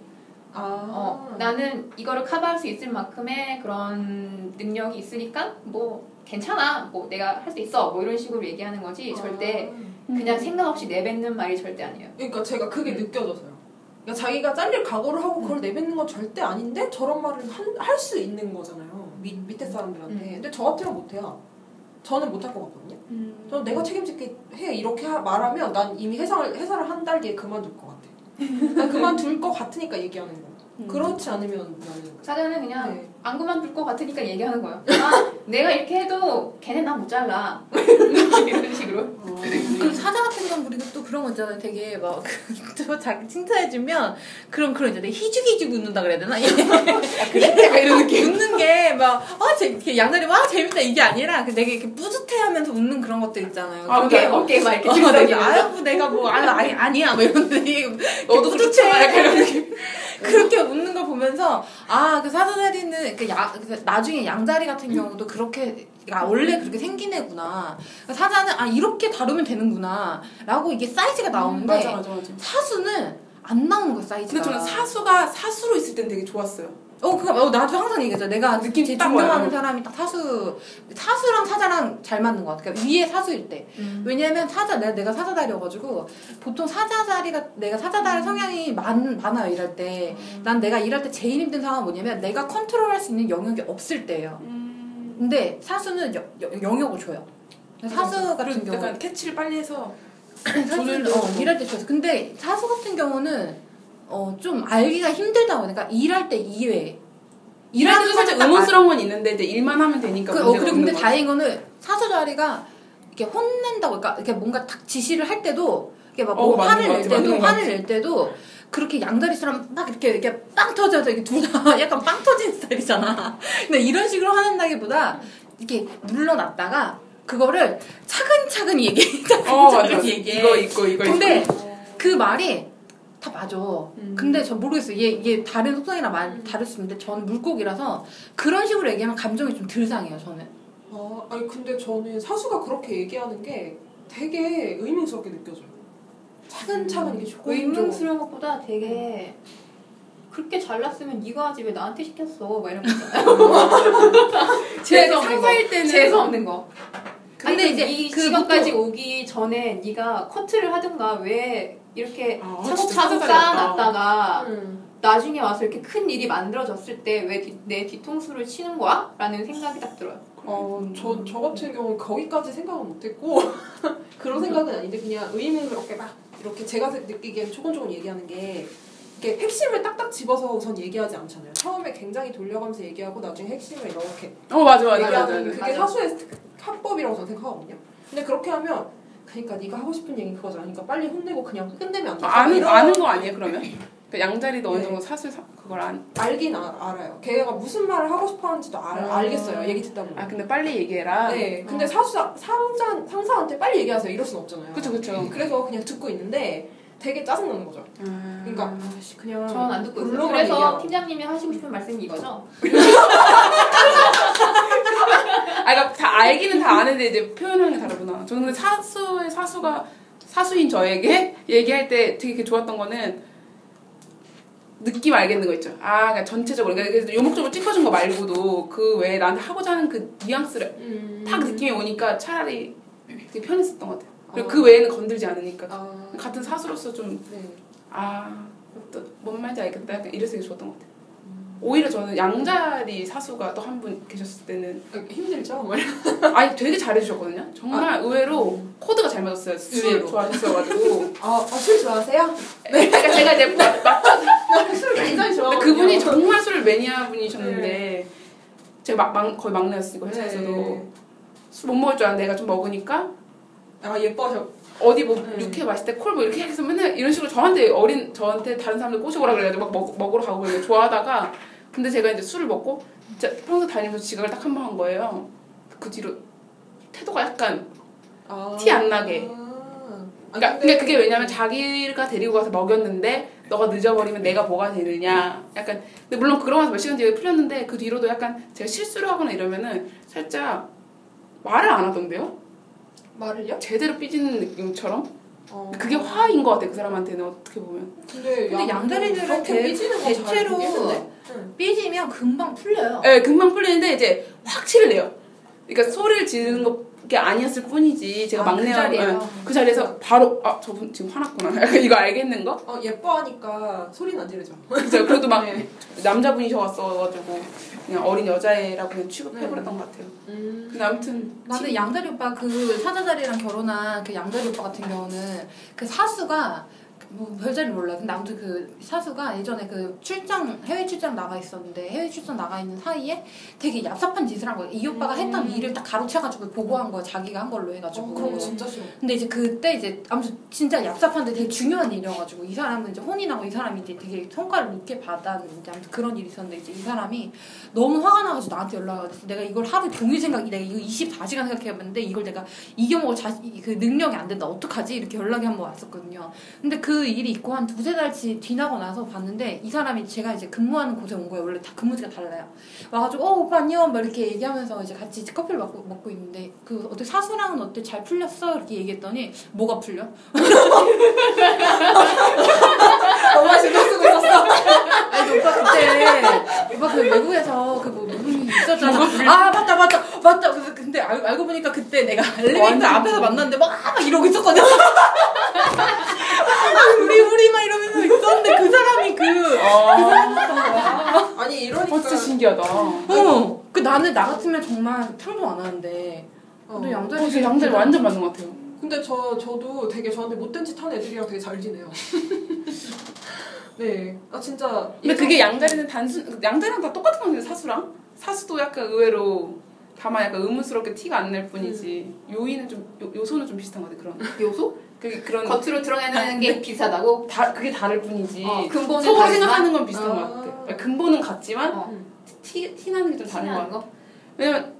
아, 어, 나는 이거를 커버할 수 있을 만큼의 그런 능력이 있으니까 뭐 괜찮아. 뭐 내가 할 수 있어. 뭐 이런 식으로 얘기하는 거지. 절대 아. 그냥 생각 없이 내뱉는 말이 절대 아니에요. 그러니까 제가 그게 느껴져서요. 그러니까 자기가 잘릴 각오를 하고 그걸 내뱉는 건 절대 아닌데 저런 말을 할 수 있는 거잖아요. 밑, 밑에 사람들한테. 음. 근데 저 같으면 못해요. 저는 못할 것 같거든요. 저는 내가 책임질게 해 이렇게 하- 말하면 난 이미 회사를 회사를 한 달 뒤에 그만둘 것 같아. 난 그만둘 것 같으니까 얘기하는 거. 음. 그렇지 않으면 나는 사자는 그냥 네. 안 그만둘 것 같으니까 얘기하는 거예요. 아, 내가 이렇게 해도 걔네 나 못 잘라. 이런 식으로. 그 사자 같은 경우 우리가 또 그런 거 있잖아요. 되게 막, 또 자기 칭찬해주면, 그럼 그런 이제 희죽희죽 웃는다 그래야 되나? 그래? 약간 이런 느낌. 웃는 게 막, 아, 재, 이렇게 양다리 와, 재밌다. 이게 아니라, 그 되게 이렇게 뿌듯해 하면서 웃는 그런 것들 있잖아요. 아, 어깨, 어깨 막 이렇게 어, 내가. 아유, 뭐 내가 뭐, 아유, 아니, 아니야. 뭐 이런데. 너도 뿌듯해. 이런 느낌. 그렇게 웃는 걸 보면서, 아, 그 사자다리는, 그 야, 그 나중에 양다리 같은 경우도 그렇게, 아, 원래 그렇게 생긴 애구나. 그러니까 사자는, 아, 이렇게 다루면 되는구나. 라고 이게 사이즈가 나오는데, 맞아, 맞아, 맞아. 사수는 안 나오는 거야, 사이즈가. 근데 저는 사수가 사수로 있을 땐 되게 좋았어요. 어, 그거, 어, 나도 항상 얘기하죠. 내가 느낌 제딱 존경하는. 사람이 딱 사수, 사수랑 사자랑 잘 맞는 것 같아. 그러니까 위에 사수일 때. 음. 왜냐면 사자, 내가, 내가 사자자리여가지고, 보통 사자자리가, 내가 사자자리 성향이 많, 많아요, 일할 때. 난 내가 일할 때 제일 힘든 상황은 뭐냐면, 내가 컨트롤 할 수 있는 영역이 없을 때예요. 근데 사수는 여, 여- 영역을 줘요. 사수 같은 경우. 약간 캐치를 빨리 해서 사수는 어. 일할 때 좋았어. 근데 사수 같은 경우는 어, 좀 알기가 힘들다고. 그러니까 일할 때 이외에. 일할 때도 살짝 의문스러운 건 있는데 이제 일만 하면 되니까 그, 어, 그리고 근데 거지. 다행인 거는 사수 자리가 이렇게 혼낸다고, 그러니까 이렇게 뭔가 딱 지시를 할 때도, 이렇게 막뭐 어, 맞는 화를 것낼 때도, 화를. 낼 때도, 그렇게 양다리 사람 막 이렇게, 이렇게 빵 터져서 이게 둘 다 약간 빵 터진 스타일이잖아. 근데 이런 식으로 하는다기보다, 이렇게 눌러놨다가, 그거를 차근차근 얘기해. 어. 차근차근 얘기해. 이거 있고 이거 근데 있고. 그 말이 다 맞아. 음. 근데 저 모르겠어요. 얘, 얘 다른 속성이랑 말 다를 수 있는데 저는 물고기라서 그런 식으로 얘기하면 감정이 좀 덜 상해요, 저는. 아, 아니 근데 저는 사수가 그렇게 얘기하는 게 되게 의문스럽게 느껴져요. 차근차근 이게 조금 의문스러운 것보다 되게 그렇게 잘났으면 네가 하지 왜 나한테 시켰어? 막 이런 거 있잖아요. 제가 없는 거. 때는 재수 없는 거. 근데 근데 이제 이 그 시간까지 오기 전에 네가 커트를 하든가 왜 이렇게 아, 차곡차곡 쌓아놨다가 음. 나중에 와서 이렇게 큰 일이 만들어졌을 때 왜 내 뒤통수를 치는 거야? 라는 생각이 딱 들어요. 어, 저, 저 같은 경우는 거기까지 생각은 못했고 그런 생각은 아닌데 그냥 의문스럽게 막 이렇게 제가 느끼기엔 조금조금 얘기하는 게 이렇게 핵심을 딱딱 집어서 우선 얘기하지 않잖아요. 처음에 굉장히 돌려가면서 얘기하고 나중에 핵심을 이렇게 어 맞아 맞아 맞아. 얘기하는 맞아. 그게 맞아. 사수의 합법이라고 저는 생각하거든요. 근데 그렇게 하면 그러니까 네가 하고 싶은 얘기 그거잖아. 그러니까 빨리 혼내고 그냥 끝내면 안 돼. 아, 아는 아는 거 아니에요 그러면? 그 양자리도 어느 네. 정도 사슬 사, 그걸 안. 알긴 아, 알아요. 걔가 무슨 말을 하고 싶어 하는지도 알, 아. 알겠어요. 얘기 듣다 보면. 아 근데 빨리 얘기해라. 네, 근데 어. 사수 상사 상사한테 빨리 얘기하세요. 이럴 순 없잖아요. 그쵸 그쵸. 그래서 그냥 듣고 있는데 되게 짜증 나는 거죠. 음. 그러니까 아씨 그냥 저는 안 듣고 있어요. 그래서 얘기하라. 팀장님이 하시고 싶은 말씀이 이거죠? 아, 그러니까 다 알기는 다 아는데 이제 표현하는 게 다르구나. 저는 사수의 사수가 사수인 저에게 얘기할 때 되게 좋았던 거는 느낌 알겠는 거 있죠. 아, 그러니까 전체적으로 그러니까 요목적으로 찝어준 거 말고도 그 외에 나한테 하고자 하는 그 뉘앙스를 음. 딱 느낌이 오니까 차라리 되게 편했었던 것 같아요. 그리고 어. 그 외에는 건들지 않으니까 아, 같은 사수로서 좀 네. 아, 또뭔 말인지 알겠다. 약간 이래서 좋았던 것 같아요. 오히려 저는 양자리 사수가 또 한 분 계셨을 때는 힘들죠? 뭐 아니 되게 잘해주셨거든요. 정말 의외로 코드가 잘 맞았어요. 술 의외로. 좋아하셨어가지고. 아, 아, 술 좋아하세요? 네. 그러니까 제가 이제 막, 막술 굉장히 좋아하거든요. 그분이 정말 술 매니아 분이셨는데 제가 막, 막 거의 막내였으니까 회사에서도 네. 술못 먹을 줄 알았는데 내가 좀 먹으니까 아, 예뻐서. 어디 뭐 네. 육회 마실 때콜뭐 이렇게 해서 맨날 이런 식으로 저한테 어린 저한테 다른 사람들 꼬시고라 그래가지고 막 먹, 먹으러 가고 이렇게 좋아하다가 근데 제가 이제 술을 먹고 진짜 평소 다니면서 지각을 딱 한 번 한 거예요. 그 뒤로 태도가 약간 아. 티안 나게. 아, 그러니까 근데 그게 왜냐면 자기가 데리고 가서 먹였는데 너가 늦어버리면 내가 뭐가 되느냐 약간 근데 물론 그러고 나서 몇 시간 뒤에 풀렸는데 그 뒤로도 약간 제가 실수를 하거나 이러면은 살짝 말을 안 하던데요? 말을요? 제대로 삐지는 느낌처럼 어. 그게 화인 것 같아 그 사람한테는 어떻게 보면 근데, 근데 양다리들은 대- 삐지는 거 대체로? 응. 삐지면 금방 풀려요. 예 금방 풀리는데 이제 확 티를 내요 그러니까 소리를 지르는 게 아니었을 뿐이지 제가 아, 그 자리에요? 예, 그 자리에서 바로 아 저분 지금 화났구나 이거 알겠는 거? 어, 예뻐하니까 소리는 안 지르죠. 그죠 그래도 막 네. 남자분이셔가지고 그냥 어린 여자애라고 그냥 취급해버렸던 것 같아요. 음. 근데 아무튼 나는 양다리 오빠 그 사자자리랑 결혼한 그 양다리 오빠 같은 경우는 그 사수가 뭐 별자리 몰라. 근데 아무튼 그 사수가 예전에 그 출장 해외 출장 나가 있었는데 해외 출장 나가 있는 사이에 되게 얍삽한 짓을 한 거야. 이 오빠가 했던 음. 일을 딱 가로채가지고 보고한 거야. 자기가 한 걸로 해가지고. 어, 그런 거 진짜 싫어. 근데 이제 그때 이제 아무튼 진짜 얍삽한데 되게 중요한 일이어가지고 이 사람은 이제 혼이 나고 이 사람이 이제 되게 성과를 높게 받았는데 아무튼 그런 일이 있었는데 이제 이 사람이 너무 화가 나가지고 나한테 연락을 왔어. 내가 이걸 하루 종일 생각, 내가 이거 24시간 생각해봤는데 이걸 내가 이겨먹을 자신, 그 능력이 안 된다. 어떡하지? 이렇게 연락이 한 번 왔었거든요. 근데 그 일이 있고 한 두세 달치 지나고 나서 봤는데 이 사람이 제가 이제 근무하는 곳에 온 거예요. 원래 다 근무지가 달라요. 와가지고 어 오빠 안녕 막 이렇게 얘기하면서 이제 같이 커피를 먹고, 먹고 있는데 그 어때 사수랑은 어때 잘 풀렸어? 이렇게 얘기했더니 뭐가 풀려? 엄마 신경 쓰고 있었어. 아니 오빠 그때 오빠 그 외국에서 그뭐 누군이 있었잖아. 아 맞다 맞다 맞다. 그래서 근데 알, 알고 보니까 그때 내가 엘리베이터 앞에서 만났는데 막, 막 이러고 있었거든. 우리 우리 막 이러면서 있었는데 그 사람이 그 아니 이러니까 어, 진짜 신기하다. 어. 그 나는 나 같으면 정말 상종 안 하는데. 어. 너 어, 양자리 제 양자리 완전 맞는 것 같아요. 근데 저 저도 되게 저한테 못된 짓 하는 애들이랑 되게 잘 지내요. 네, 아 진짜. 근데 그게 양자리는 단순 양자리랑 다 똑같은 건데 사수랑 사수도 약간 의외로 다만 약간 의문스럽게 티가 안 날 뿐이지 요인은 좀 요, 요소는 좀 비슷한 것 같아 그런 요소? 그게 그런 겉으로 드러내는 게 비슷하다고? 다 그게 다를 뿐이지 어, 근본은 속으로 다르지만? 생각하는 건 비슷한 아. 것 같아 그러니까 근본은 같지만 어. 티, 티 나는 게 좀 다른 것 친한 같아 거? 왜냐면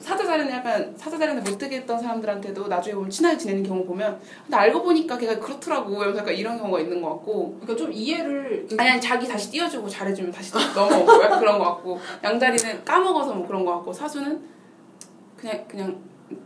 사자자리는 약간 사자자리한테 못되게 했던 사람들한테도 나중에 보면 친하게 지내는 경우 보면 근데 알고 보니까 걔가 그렇더라고 이러면서 약간 이런 경우가 있는 것 같고 그러니까 좀 이해를. 그- 아니 아니 자기 다시 띄워주고 잘해주면 다시 넘어오고 그런 것 같고 양자리는 까먹어서 뭐 그런 것 같고 사수는 그냥 그냥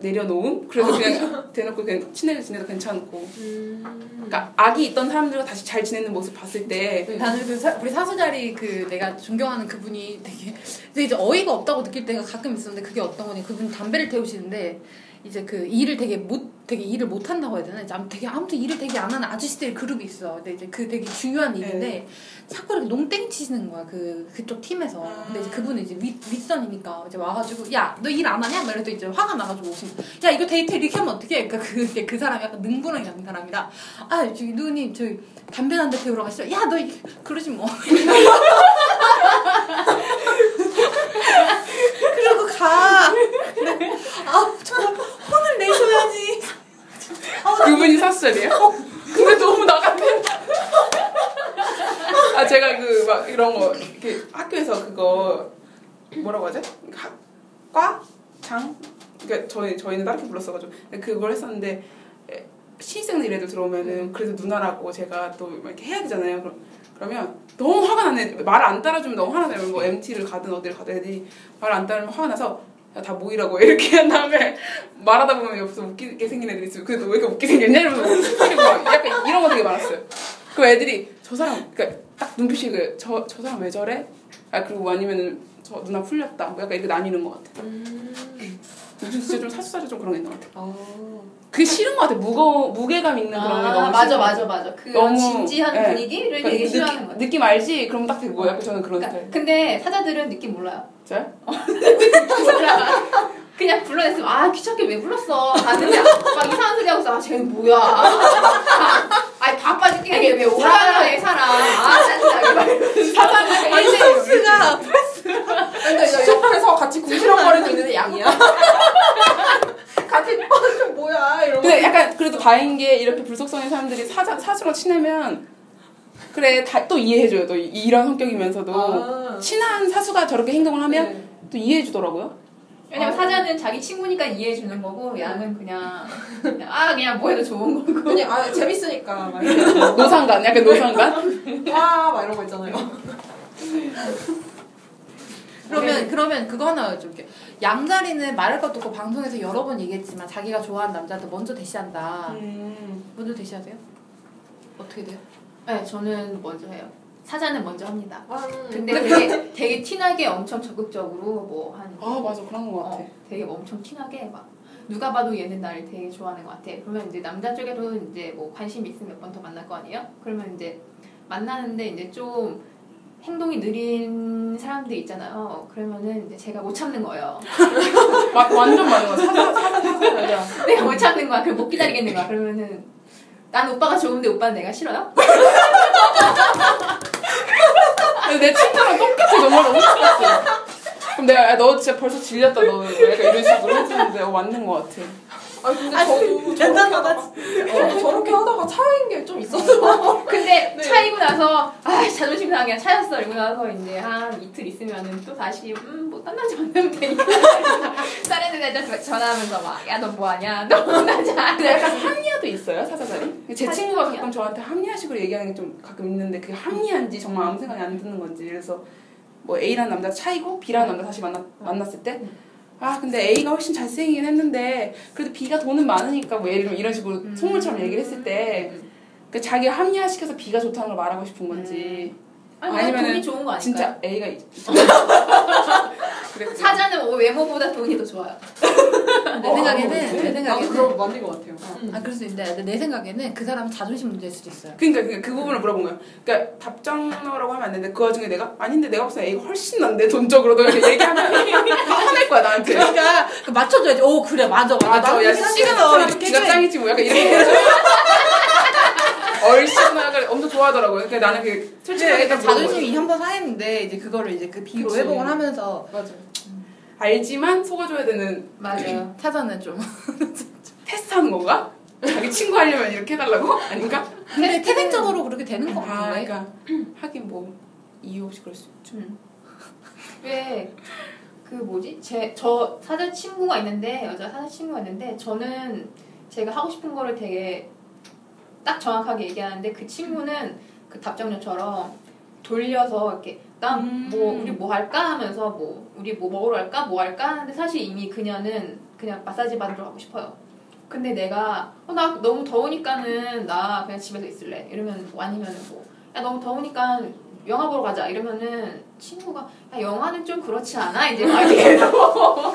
내려놓음 그래서 그냥 대놓고 그냥 친하게 지내도 괜찮고 음. 그러니까 악이 있던 사람들과 다시 잘 지내는 모습 봤을 때 네. 나는 그 사, 우리 사수자리 그 내가 존경하는 그분이 되게 되게 이제 어이가 없다고 느낄 때가 가끔 있었는데 그게 어떤 거니 그분 담배를 태우시는데 이제 그 일을 되게 못 되게 일을 못 한다고 해야 되나? 이제 아무 되게 아무튼 일을 되게 안 하는 아저씨들 그룹이 있어. 근데 이제 그 되게 중요한 일인데 자꾸 이렇게 농땡 치시는 거야 그 그쪽 팀에서. 근데 이제 그분은 이제 윗 윗선이니까 이제 와가지고 야 너 일 안 하냐? 막 이래도 이제 화가 나가지고 오신 야 이거 데이트 이렇게 하면 어떡해? 그러니까 그, 그 사람이 약간 능분하게 하는 사람이라 아 저기 누님 저기 담배 한대 태우러 가시죠 야너 그러지 뭐 그러고 가 근데 아 정말 혼을 내셔야지 그분이 사수자리에요? 근데 너무 나같네 아 제가 그 막 이런 거 이렇게 학교에서 그거 뭐라고 하죠? 학- 과? 장? 그러니까 저희 저희는 다르게 불렀어가지고 그걸 했었는데 에, 신입생들 애들 들어오면은 그래도 누나라고 제가 또 이렇게 해야 되잖아요. 그럼 그러면 너무 화가 나네. 말을 안 따라주면 너무 화가 나요. 뭐 MT를 가든 어디를 가든 애들이 말을 안 따르면 화가 나서 야, 다 모이라고 이렇게 한 다음에 말하다 보면 옆에서 웃기게 생긴 애들이 있어요. 그래도 왜 이렇게 웃기게 생겼냐 이러면서 그리고 약간 이런 거 되게 많았어요. 그 애들이 저 사람 그러니까 딱 눈빛이 그 저 저 사람 왜 저래? 아 그리고 아니면은 저 누나 풀렸다. 뭐 약간 이렇게 나뉘는 것 같아. 음. 요즘 진짜 좀 사수사주 좀 그런 게 있는 것 같아. 아. 그게 싫은 것 같아. 무거 무게감 있는 그런 게 아, 너무 맞아 것 맞아. 맞아. 그 너무, 진지한 예. 분위기를 그러니까 되게 느낌- 싫어하는 것 같아. 느낌 알지? 그럼 딱 되고 약간 저는 그런 그러니까, 스타일. 근데 사자들은 느낌 몰라요. 진짜요? 몰라. 그냥 불러냈으면 아 귀찮게 왜 불렀어 갔는데 막 이상한 소리 하고 있어 아쟤 뭐야 아니 바빠 죽겠는데 왜 오라가라에 살아 아 짜증나게 막 이러면서 아니 프레스가 근데 나 옆에서 같이 궁시렁거리고 있는 양이야. 같이 어, 뭐야 이러고. 근데 약간 그래도 다행인 게 이렇게 불속성인 사람들이 사자, 사수로 친하면 그래 다, 또 이해해줘요. 또 이- 이런 성격이면서도 아. 친한 사수가 저렇게 행동을 하면 네. 또 이해해주더라고요. 왜냐면 사자는 자기 친구니까 이해해 주는 거고 양은 그냥, 그냥 아 그냥 뭐 해도 좋은 거고 그냥 아 재밌으니까 막 노상간, 약간 노상간. 와막 이런 거 있잖아요. 그러면 그러면 그거 하나 여쭤볼게요. 양자리는 말할 것도 없고 방송에서 여러 번 얘기했지만 자기가 좋아하는 남자한테 먼저 대시한다. 음. 먼저 대시하세요? 어떻게 돼요? 네 저는 먼저 해요 사자는 먼저 합니다 아, 근데 되게 되게 티나게 엄청 적극적으로 뭐 한 아 맞아 그런 것 같아. 어, 되게 엄청 티나게 막 누가 봐도 얘는 나를 되게 좋아하는 것 같아. 그러면 이제 남자 쪽에도 이제 뭐 관심이 있으면 몇 번 더 만날 거 아니에요? 그러면 이제 만나는데 이제 좀 행동이 느린 사람들 있잖아요. 그러면은 이제 제가 못 참는 거예요. 마, 완전 거. 사자 사자 사자 맞아. 내가 못 참는 거야. 그걸 못 기다리겠는 거야. 그러면은 난 오빠가 좋은데 오빠는 내가 싫어요? 내 친구랑 똑같아 정말 너무 똑같아. 그럼 내가 야, 너 진짜 벌써 질렸다 너 약간 이런 식으로 했는데 어, 맞는 것 같아. 아니 근데 저도 저렇게 하다가 어, 저렇게 하다가 차인 게 좀 있어서 근데 네. 차이고 나서 아 자존심 상해 차였어 이러고 나서 이제 한 이틀 있으면은 또 다시 음뭐 딴 남자 만나면 되니까 다른 여자 전화하면서 막 야 너 뭐하냐 너 남자 근데 약간 합리화도 있어요 사자자리. 제 합리화? 친구가 가끔 저한테 합리화식으로 얘기하는 게 좀 가끔 있는데 그게 합리화인지 정말 아무 생각이 안 드는 건지 그래서 뭐 A라는 남자 차이고 B라는 남자 다시 만나 만났을 때. 아 근데 A가 훨씬 잘생기긴 했는데 그래도 B가 돈은 많으니까 뭐 예를 들면 이런 식으로 음. 속물처럼 얘기를 했을 때그 자기가 합리화시켜서 B가 좋다는 걸 말하고 싶은 건지 아니 아니면은 돈이 좋은 거 아닐까요? 진짜 A가 있- 사자는 뭐 외모보다 돈이 더 좋아요 내 어, 생각에는 네. 내 나도 생각에는 그런 거 맞는 것 같아요. 음. 아 그럴 수 있는데 내 생각에는 그 사람은 자존심 문제일 수도 있어요. 그러니까 그, 그 부분을 물어본 거예요. 그러니까 답장하라고 하면 안 되는데 그 와중에 내가 아닌데 내가 봤을 때 A가 훨씬 난데 돈적으로도 이렇게 얘기하면 다 화낼 거야 나한테. 그러니까 그 맞춰줘야지. 오 그래 맞아 맞아. 맞아, 야 시간 이렇게 기가 해줘야지. 짱이지 뭐 약간 이렇게 해서 얼씬 나가 엄청 좋아하더라고요. 그러니까 나는 그 솔직하게 딱. 자존심이 한번 상했는데 이제 그거를 이제 그 비로 그치. 회복을 하면서 맞아. 알지만 속아줘야 되는 맞아요 타자는 좀. 테스트하는 건가? 자기 친구 하려면 이렇게 해달라고? 아닌가? 근데 태생적으로 그렇게 되는 거 아, 같은데. 그러니까 하긴 뭐 이유 없이 그럴 수 있죠. 왜그 뭐지? 제 저 사자 친구가 있는데 여자 사자 친구가 있는데 저는 제가 하고 싶은 거를 되게 딱 정확하게 얘기하는데 그 친구는 그 답장료처럼 돌려서 이렇게 난 음. 뭐 우리 뭐 할까 하면서 뭐 우리 뭐 먹으러 갈까 뭐 할까 하는데 사실 이미 그녀는 그냥 마사지 받으러 가고 싶어요. 근데 내가 어, 나 너무 더우니까는 나 그냥 집에서 있을래 이러면 뭐 아니면 뭐야 너무 더우니까 영화 보러 가자 이러면은 친구가 야 영화는 좀 그렇지 않아 이제 막 이래서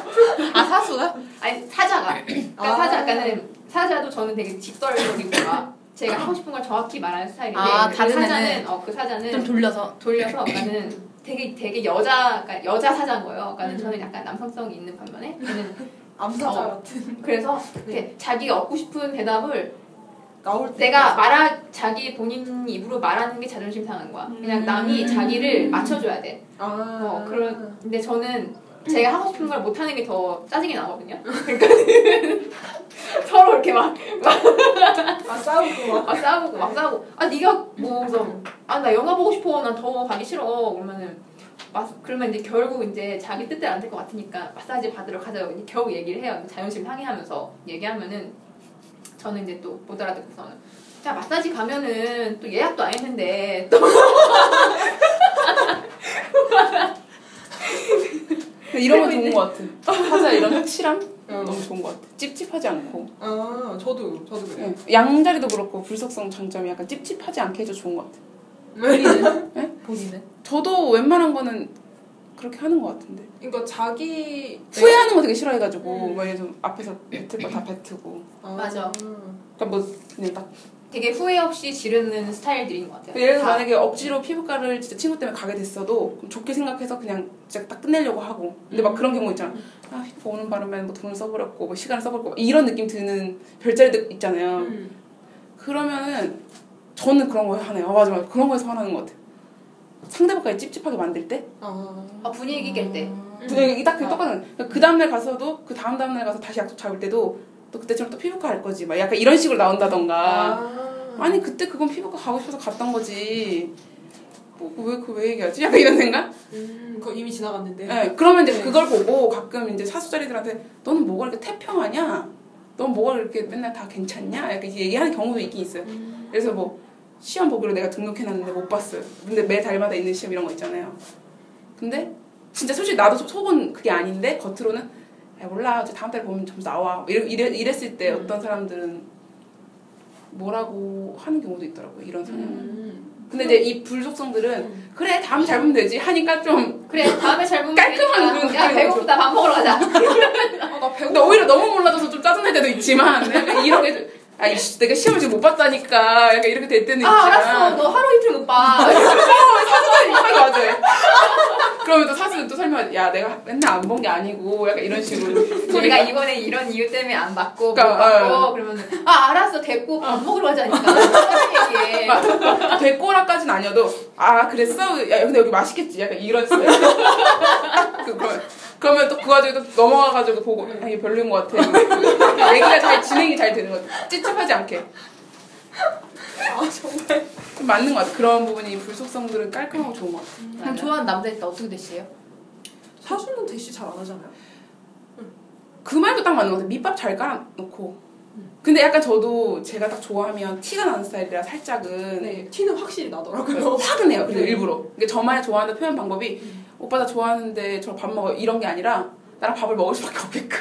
아 사수가? 아니 사자가 그러니까 아. 사자 그러니까는 사자도 저는 되게 직설적이고 막 제가 하고 싶은 걸 정확히 말하는 스타일인데 아, 그 다른 사자는 어 그 사자는 좀 돌려서. 돌려서 그러니까는 되게 되게 여자 그러니까 여자 사자인 거예요. 그러니까 음. 저는 약간 남성성이 있는 반면에 저는 암사자 어. 같은 그래서 이렇게 자기가 얻고 싶은 대답을 나올 때 내가 말하 자기 본인 입으로 말하는 게 자존심 상한 거야. 그냥 남이 자기를 맞춰줘야 돼. 아 어, 그런 근데 저는 제가 하고 싶은 걸 못하는 게 더 짜증이 나거든요. 그러니까 서로 이렇게 막, 아 싸우고 막 막 싸우고 막 싸우고 아 네가 뭐 그래서 아나 영화 보고 싶어 난 더 가기 싫어 그러면은 마, 그러면 이제 결국 이제 자기 뜻대로 안 될 것 같으니까 마사지 받으러 가자고 이제 겨우 얘기를 해요. 자존심 상해하면서 얘기하면은 저는 이제 또 못 알아듣고서는 자 마사지 가면은 또 예약도 안 했는데 또 이런 건 좋은 것 같아. 사자 이런 확실함 어. 너무 좋은 것 같아. 찝찝하지 않고. 아 저도 저도 그래 요. 예. 양자리도 그렇고 불속성 장점이 약간 찝찝하지 않게 해서 좋은 것 같아. 본인은? 네? 본인은? 저도 웬만한 거는 그렇게 하는 것 같은데 그러니까 자기 후회하는 거 되게 싫어해가지고 음. 막 예를 들어 앞에서 뱉을 거 다 뱉고 아, 맞아. 그러니까 뭐 그냥 딱 되게 후회 없이 지르는 스타일들인 것 같아요. 예를 들어 다. 만약에 억지로 피부과를 진짜 친구 때문에 가게 됐어도 좋게 생각해서 그냥 진짜 딱 끝내려고 하고 근데 막 그런 경우 있잖아 아 피부과 오는 바람에 뭐 돈을 써버렸고 뭐 시간을 써버렸고 이런 느낌 드는 별자리들 있잖아요 음. 그러면은 저는 그런 거 하네요 아 맞아 맞아 그런 거에서 화나는 것 같아요 상대방까지 찝찝하게 만들 때 아. 아, 분위기 깰 때. 그냥 딱그 아. 똑같은 그 다음날 가서도 그 다음 다음날 가서 다시 약속 잡을 때도 또 그때처럼 또 피부과 갈 거지 막 약간 이런 식으로 나온다던가 아. 아니 그때 그건 피부과 가고 싶어서 갔던 거지 뭐왜그 왜 얘기하지? 약간 이런 생각? 음, 그거 이미 지나갔는데. 네. 그러면 이제 네. 그걸 보고 가끔 이제 사수자리들한테 너는 뭐가 이렇게 태평하냐? 넌 뭐가 이렇게 맨날 다 괜찮냐? 약간 얘기하는 경우도 있긴 있어요. 음. 그래서 뭐 시험 보기로 내가 등록해놨는데 못 봤어요. 근데 매 달마다 있는 시험 이런 거 있잖아요. 근데 진짜 솔직히 나도 속- 속은 그게 아닌데 겉으로는 야 몰라 이제 다음 달에 보면 점수 나와 이래, 이래, 이랬을 때 음. 어떤 사람들은 뭐라고 하는 경우도 있더라고요 이런 성향. 음. 근데 이제 이 불속성들은 음. 그래 다음 잘 보면 되지 하니까 좀 그래 다음에 잘 보면 깔끔한. 그런 야 배고프다 밥 먹으러 가자. 아, 나 배고. 오히려 너무 몰라줘서 좀 짜증날 때도 있지만 약간 이런 게 좀, 아 내가 시험을 지금 못 봤다니까 약간 이렇게 될 때는 아 있지만 알았어 너 하루 이틀 못 봐. 사수가 맞아요. 그러면 또 사수는 또 설명, 야, 내가 맨날 안 본 게 아니고, 약간 이런 식으로. 우리가 이번에 이런 이유 때문에 안 받고 못 그러니까, 받고 어. 그러면은 아 알았어 됐고 밥 먹으러 가자니까 얘기해. 백고라까지는 아니어도, 아, 그랬어? 야, 근데 여기 맛있겠지? 약간 이런 스타일. 그, 그러면, 그러면 또 그 와중에 또 넘어가가지고 보고, 아, 이게 별로인 것 같아. 얘기가 잘, 진행이 잘 되는 것 같아. 찝찝하지 않게. 아, 정말. 좀 맞는 것 같아. 그런 부분이 불속성들은 깔끔하고 좋은 것 같아. 그럼 좋아하는 남자 있다 어떻게 되시요? 사수는 대시 잘 안 하잖아요. 그 말도 딱 맞는 것 같아. 밑밥 잘 깔아놓고. 근데 약간 저도 제가 딱 좋아하면 티가 나는 스타일이라 살짝은 네, 티는 확실히 나더라고요. 화는 해요. 그래서 네. 일부러. 그러니까 저만의 좋아하는 표현 방법이 오빠 나 좋아하는데 저 밥 먹어 이런 게 아니라 나랑 밥을 먹을 수밖에 없게끔.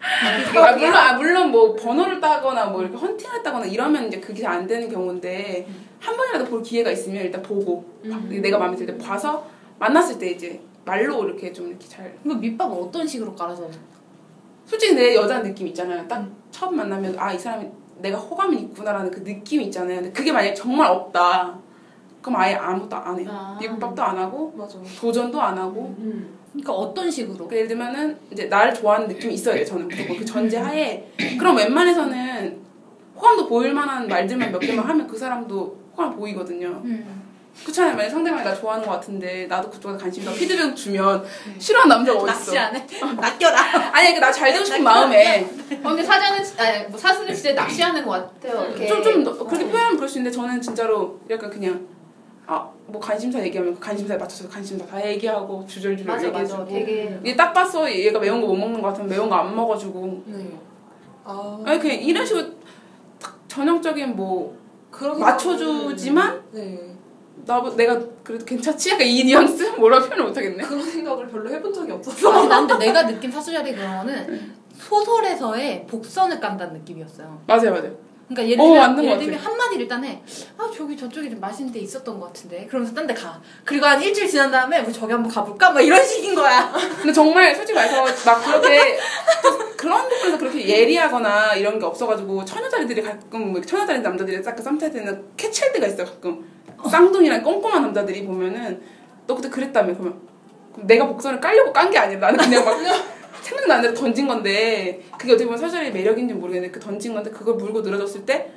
아, 물론 아, 물론 뭐 번호를 따거나 뭐 이렇게 헌팅을 따거나 이러면 이제 그게 안 되는 경우인데 한 번이라도 볼 기회가 있으면 일단 보고 음. 내가 마음에 들 때 봐서 만났을 때 이제 말로 이렇게 좀 이렇게 잘 이거 밑밥을 어떤 식으로 깔아서? 솔직히 내 여자 느낌 있잖아요. 딱 처음 만나면 아 이 사람이 내가 호감이 있구나라는 그 느낌이 있잖아요. 근데 그게 만약에 정말 없다. 그럼 아예 아무것도 안 해. 아. 밑밥도 안 하고 맞아. 도전도 안 하고 음. 그러니까 어떤 식으로? 그러니까 예를 들면은 이제 나를 좋아하는 느낌이 있어야 돼 저는 무조건 그 전제하에 그럼 웬만해서는 호감도 보일 만한 말들만 몇 개만 하면 그 사람도 호감 보이거든요. 음. 그렇잖아요. 만약 상대방이 나 좋아하는 것 같은데 나도 그쪽에 관심이 더 피드백 주면 싫어하는 남자가 어딨어? 낚시 안 해? 낚여라. 아니 그러니까 나잘 되고 싶은 마음에 어, 근데 사자는 아니 뭐 사수는 진짜 낚시하는 것 같아요. 이렇게. 좀, 좀, 더- 그렇게 표현하면 그럴 수 있는데 저는 진짜로 약간 그냥, 아, 뭐 관심사 얘기하면 그 관심사에 맞춰서 관심사 다 얘기하고 주절주절 맞아 얘기해주고. 맞아 되게 이게 딱 봤어. 얘가 매운 거 못 먹는 거 같으면 매운 거 안 먹어주고. 네. 아. 아니, 그냥 이런 식으로 딱 전형적인 뭐, 맞춰주지만 네. 나, 내가 그래도 괜찮지? 약간 이 뉘앙스? 뭐라 표현을 못하겠네. 그런 생각을 별로 해본 적이 없어서. 아니, 난 근데 내가 느낀 사수자리 그런 거는 소설에서의 복선을 깐다는 느낌이었어요. 맞아요, 맞아요. 그러니까 예를 어, 들면, 것 예를. 들면 한마디를 일단 해. 아, 저기 저쪽에 좀 맛있는 데 있었던 것 같은데. 그러면서 딴 데 가. 그리고 한 일주일 지난 다음에 우리 저기 한번 가볼까? 막 이런 식인 거야. 근데 정말 솔직히 말해서 막 그렇게 그런 부분에서 그렇게 예리하거나 이런 게 없어가지고 처녀자리들이 가끔 뭐 처녀자리 남자들이 딱그 썸탈 때는 캐치할 때가 있어요 가끔 쌍둥이랑 꼼꼼한 남자들이 보면은 너 그때 그랬다며 그러면 내가 복선을 깔려고 깐 게 아니라 나는 그냥 막 생각나는 대로 던진 건데 그게 어떻게 보면 서술의 매력인지 모르겠는데 그 던진 건데 그걸 물고 늘어졌을 때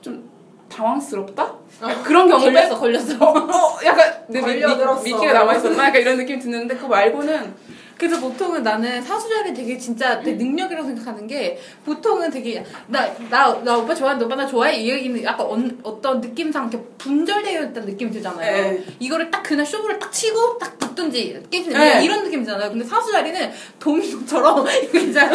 좀 당황스럽다? 약간 그런 경우에 걸렸어, 걸렸어. 어, 어, 약간 내 미, 미. 미끼가 남아있었나? 약간 이런 느낌이 드는데 그거 말고는 그래서 보통은 나는 사수자리 되게 진짜 되게 능력이라고 생각하는 게 보통은 되게 나 나 나 오빠 좋아하는데 오빠 나 좋아해 이 얘기는 약간 언- 어떤 느낌상 이렇게 분절되어 있다는 느낌이 들잖아요. 네. 이거를 딱 그날 쇼부를 딱 치고 딱 붙든지 깨지는 네. 이런 느낌이잖아요. 근데 사수자리는 도미노처럼 이거 있잖아.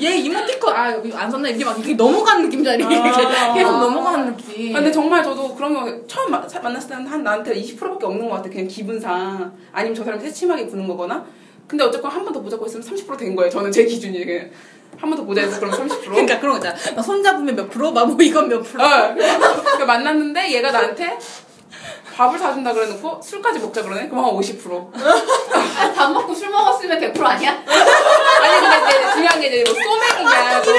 얘 이모티콘 아 여기 안 썼나 이게 막 이게 넘어가는 느낌이잖아. 이렇게 아. 계속 넘어가는 느낌. 근데 정말 저도 그런 거 처음 마- 사- 만났을 때는 한 나한테 20%밖에 없는 것 같아 그냥 기분상 아니면 저 사람이 새침하게 구는 거거나 근데 어쨌건 한 번 더 보자고 했으면 30%된 거예요 저는 제 기준이 그냥 한 번 더 보자 해서 그럼 30% 그러니까 그런 거 있잖아. 손 잡으면 몇 프로, 막 뭐 이건 몇 프로. 어, 그러니까 만났는데 얘가 나한테 밥을 사준다 그래놓고 술까지 먹자 그러네? 그럼 한 50%. 아니, 밥 먹고 술 먹었으면 100% 아니야? 아니 근데 이제 중요한 게 이제 뭐 소맥이냐 또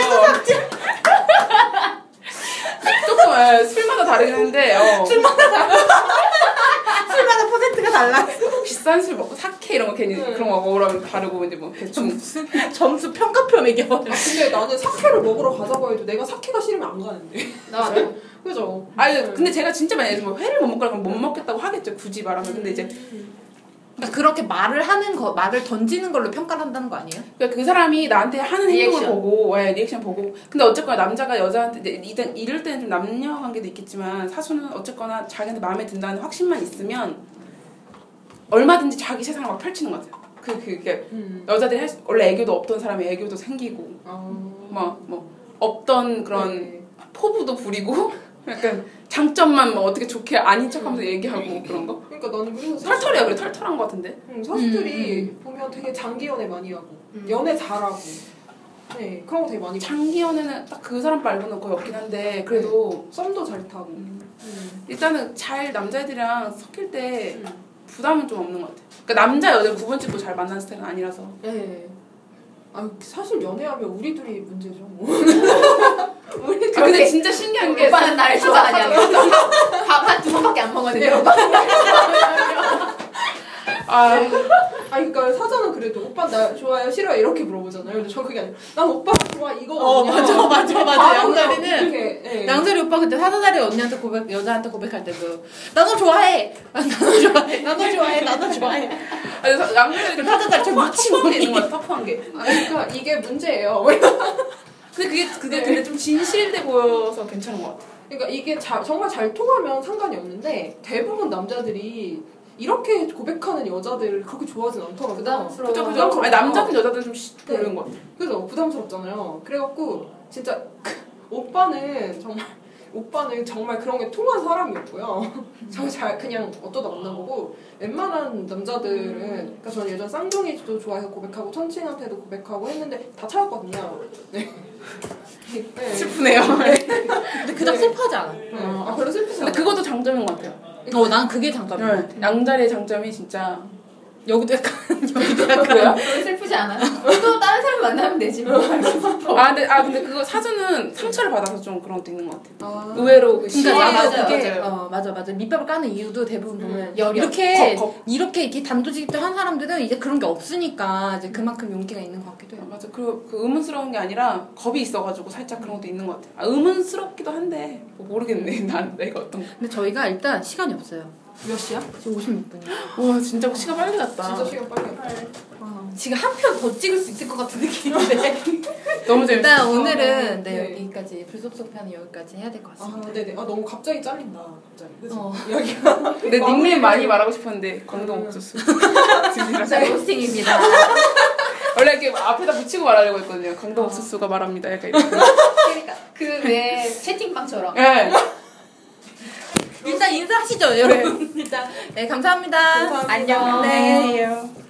조금 예, 술마다 다르는데 어, 술마다 퍼센트가 달라. 비싼 술 먹고 사케 이런 거 괜히 네. 그런 거 먹으라면 다르고 이제 뭐 대충 점수 평가표 매겨버려. 아, 근데 나는 사케를 먹으러 가자고 해도 내가 사케가 싫으면 안 가는데. 나도. 그죠? 아니 네. 근데 제가 진짜 만약에 뭐 회를 못 먹거나 그럼 못 먹겠다고 하겠죠 굳이 말하면 근데 이제 그러니까 그렇게 말을 하는 거, 말을 던지는 걸로 평가를 한다는 거 아니에요? 그러니까 그 사람이 나한테 하는 행동을 리액션. 보고 예, 리액션 보고 근데 어쨌거나 남자가 여자한테 이든 이럴 때는 좀 남녀 관계도 있겠지만 사수는 어쨌거나 자기한테 마음에 든다는 확신만 있으면 얼마든지 자기 세상을 막 펼치는 것 같아요. 그 그게 음. 여자들이 할 수- 원래 애교도 없던 사람이 애교도 생기고 어. 막 뭐 없던 그런 네. 포부도 부리고 약간 장점만 뭐 어떻게 좋게 아닌 척 하면서 얘기하고 그런 거 그러니까 나는 그래서 사수- 털털이야 그래 털털한 것 같은데 응, 사수들이 보면 되게 장기 연애 많이 하고 음. 연애 잘하고 네 그런 거 되게 많이 봐. 장기 연애는 딱 그 사람 말고는 거의 없긴 한데 그래도 썸도 잘 타고. 음. 음. 일단은 잘 남자애들이랑 섞일 때 음. 부담은 좀 없는 것 같아. 그러니까 남자 여자 구분 짓고 잘 만나는 스타일은 아니라서. 네. 아 사실 연애하면 우리 둘이 문제죠. 뭐. 아, 근데 진짜 신기한 게 오빠는 나를 좋아하냐고. 밥한 두 번밖에 안 먹었는데 오빠. 아, 아니 그러니까 사자는 그래도 오빠 나 좋아요 싫어요 이렇게 물어보잖아요. 근데 저 그게 아니라 난 오빠 좋아 이거 어, 맞아, 맞아, 맞아. 양다리는 이렇게 예. 양자리 오빠 그때 사사다리 언니한테 고백, 여자한테 고백할 때도 나도 좋아해. 나도 좋아해. 나도 좋아해. 나도 좋아해. 아니, 사- 양면이 사자다리 좀 미친 게 있는 것 같아. 터프한 게. 아, 그러니까 이게 문제예요. 근데 그게 그게 근데 좀 진실돼 보여서 괜찮은 것 같아. 그러니까 이게 자, 정말 잘 통하면 상관이 없는데 대부분 남자들이 이렇게 고백하는 여자들을 그렇게 좋아하진 않더라고요. 부담스러워. 그죠 그죠. 아니 남자든 여자든 좀 시- 별로인 것 같아. 그죠 부담스럽잖아요. 그래갖고 진짜 오빠는 정말 오빠는 정말 그런 게 통한 사람이었고요. 정말 잘 그냥 어쩌다 만난 거고 웬만한 남자들은 그러니까 저는 예전 쌍둥이도 좋아해서 고백하고 천친한테도 고백하고 했는데 다 차였거든요. 네. 네. 슬프네요. 근데 그닥 슬퍼하지 않아. 네. 아 별로 슬프지 근데 않아요. 그것도 장점인 것 같아요. 어, 난 그게 장점이야. 네. 양자리의 장점이 진짜 여기도 약간, 여기도 약간. 슬프지 않아. 또 다른 사람 만나면 되지 뭐. 아 근데 아 근데 그거 사주는 상처를 받아서 좀 그런 것도 있는 것 같아. 아. 의외로 그 그러니까 맞아, 맞아요, 그게 맞아요. 어 맞아 맞아 밑밥을 까는 이유도 대부분 보면 열이야. 이렇게 겁, 겁. 이렇게 이렇게 단도직입적 한 사람들은 이제 그런 게 없으니까 이제 그만큼 용기가 있는 것 같기도 아, 해요. 맞아. 그, 그 의문스러운 게 아니라 겁이 있어가지고 살짝 그런 것도 있는 것 같아. 아, 의문스럽기도 한데 뭐 모르겠네. 난 내가 어떤. 거. 근데 저희가 일단 시간이 없어요. 몇 시야? 지금 56분이요. 와 진짜 시간 빨리 갔다. 진짜 시간 빨리 갔다. 지금 한 편 더 찍을 수 있을 것 같은 느낌인데. 너무 재밌어. 일단 오늘은 네, 네. 여기까지 불속속 편이 여기까지 해야 될것아 같습니다. 네네. 아 너무 갑자기 잘린다. 갑자기. 그죠? 어. 이야기가. 근데 닉네임 많이 말하고 싶었는데 광동 옥수수. 진짜 로스팅입니다. 원래 이렇게 앞에다 붙이고 말하려고 했거든요. 광동 옥수수가 말합니다. 약간 이렇게. 그왜 채팅방처럼. 네. 일단 인사하시죠, 여러분. 일단 네 감사합니다. 감사합니다. 안녕. 네.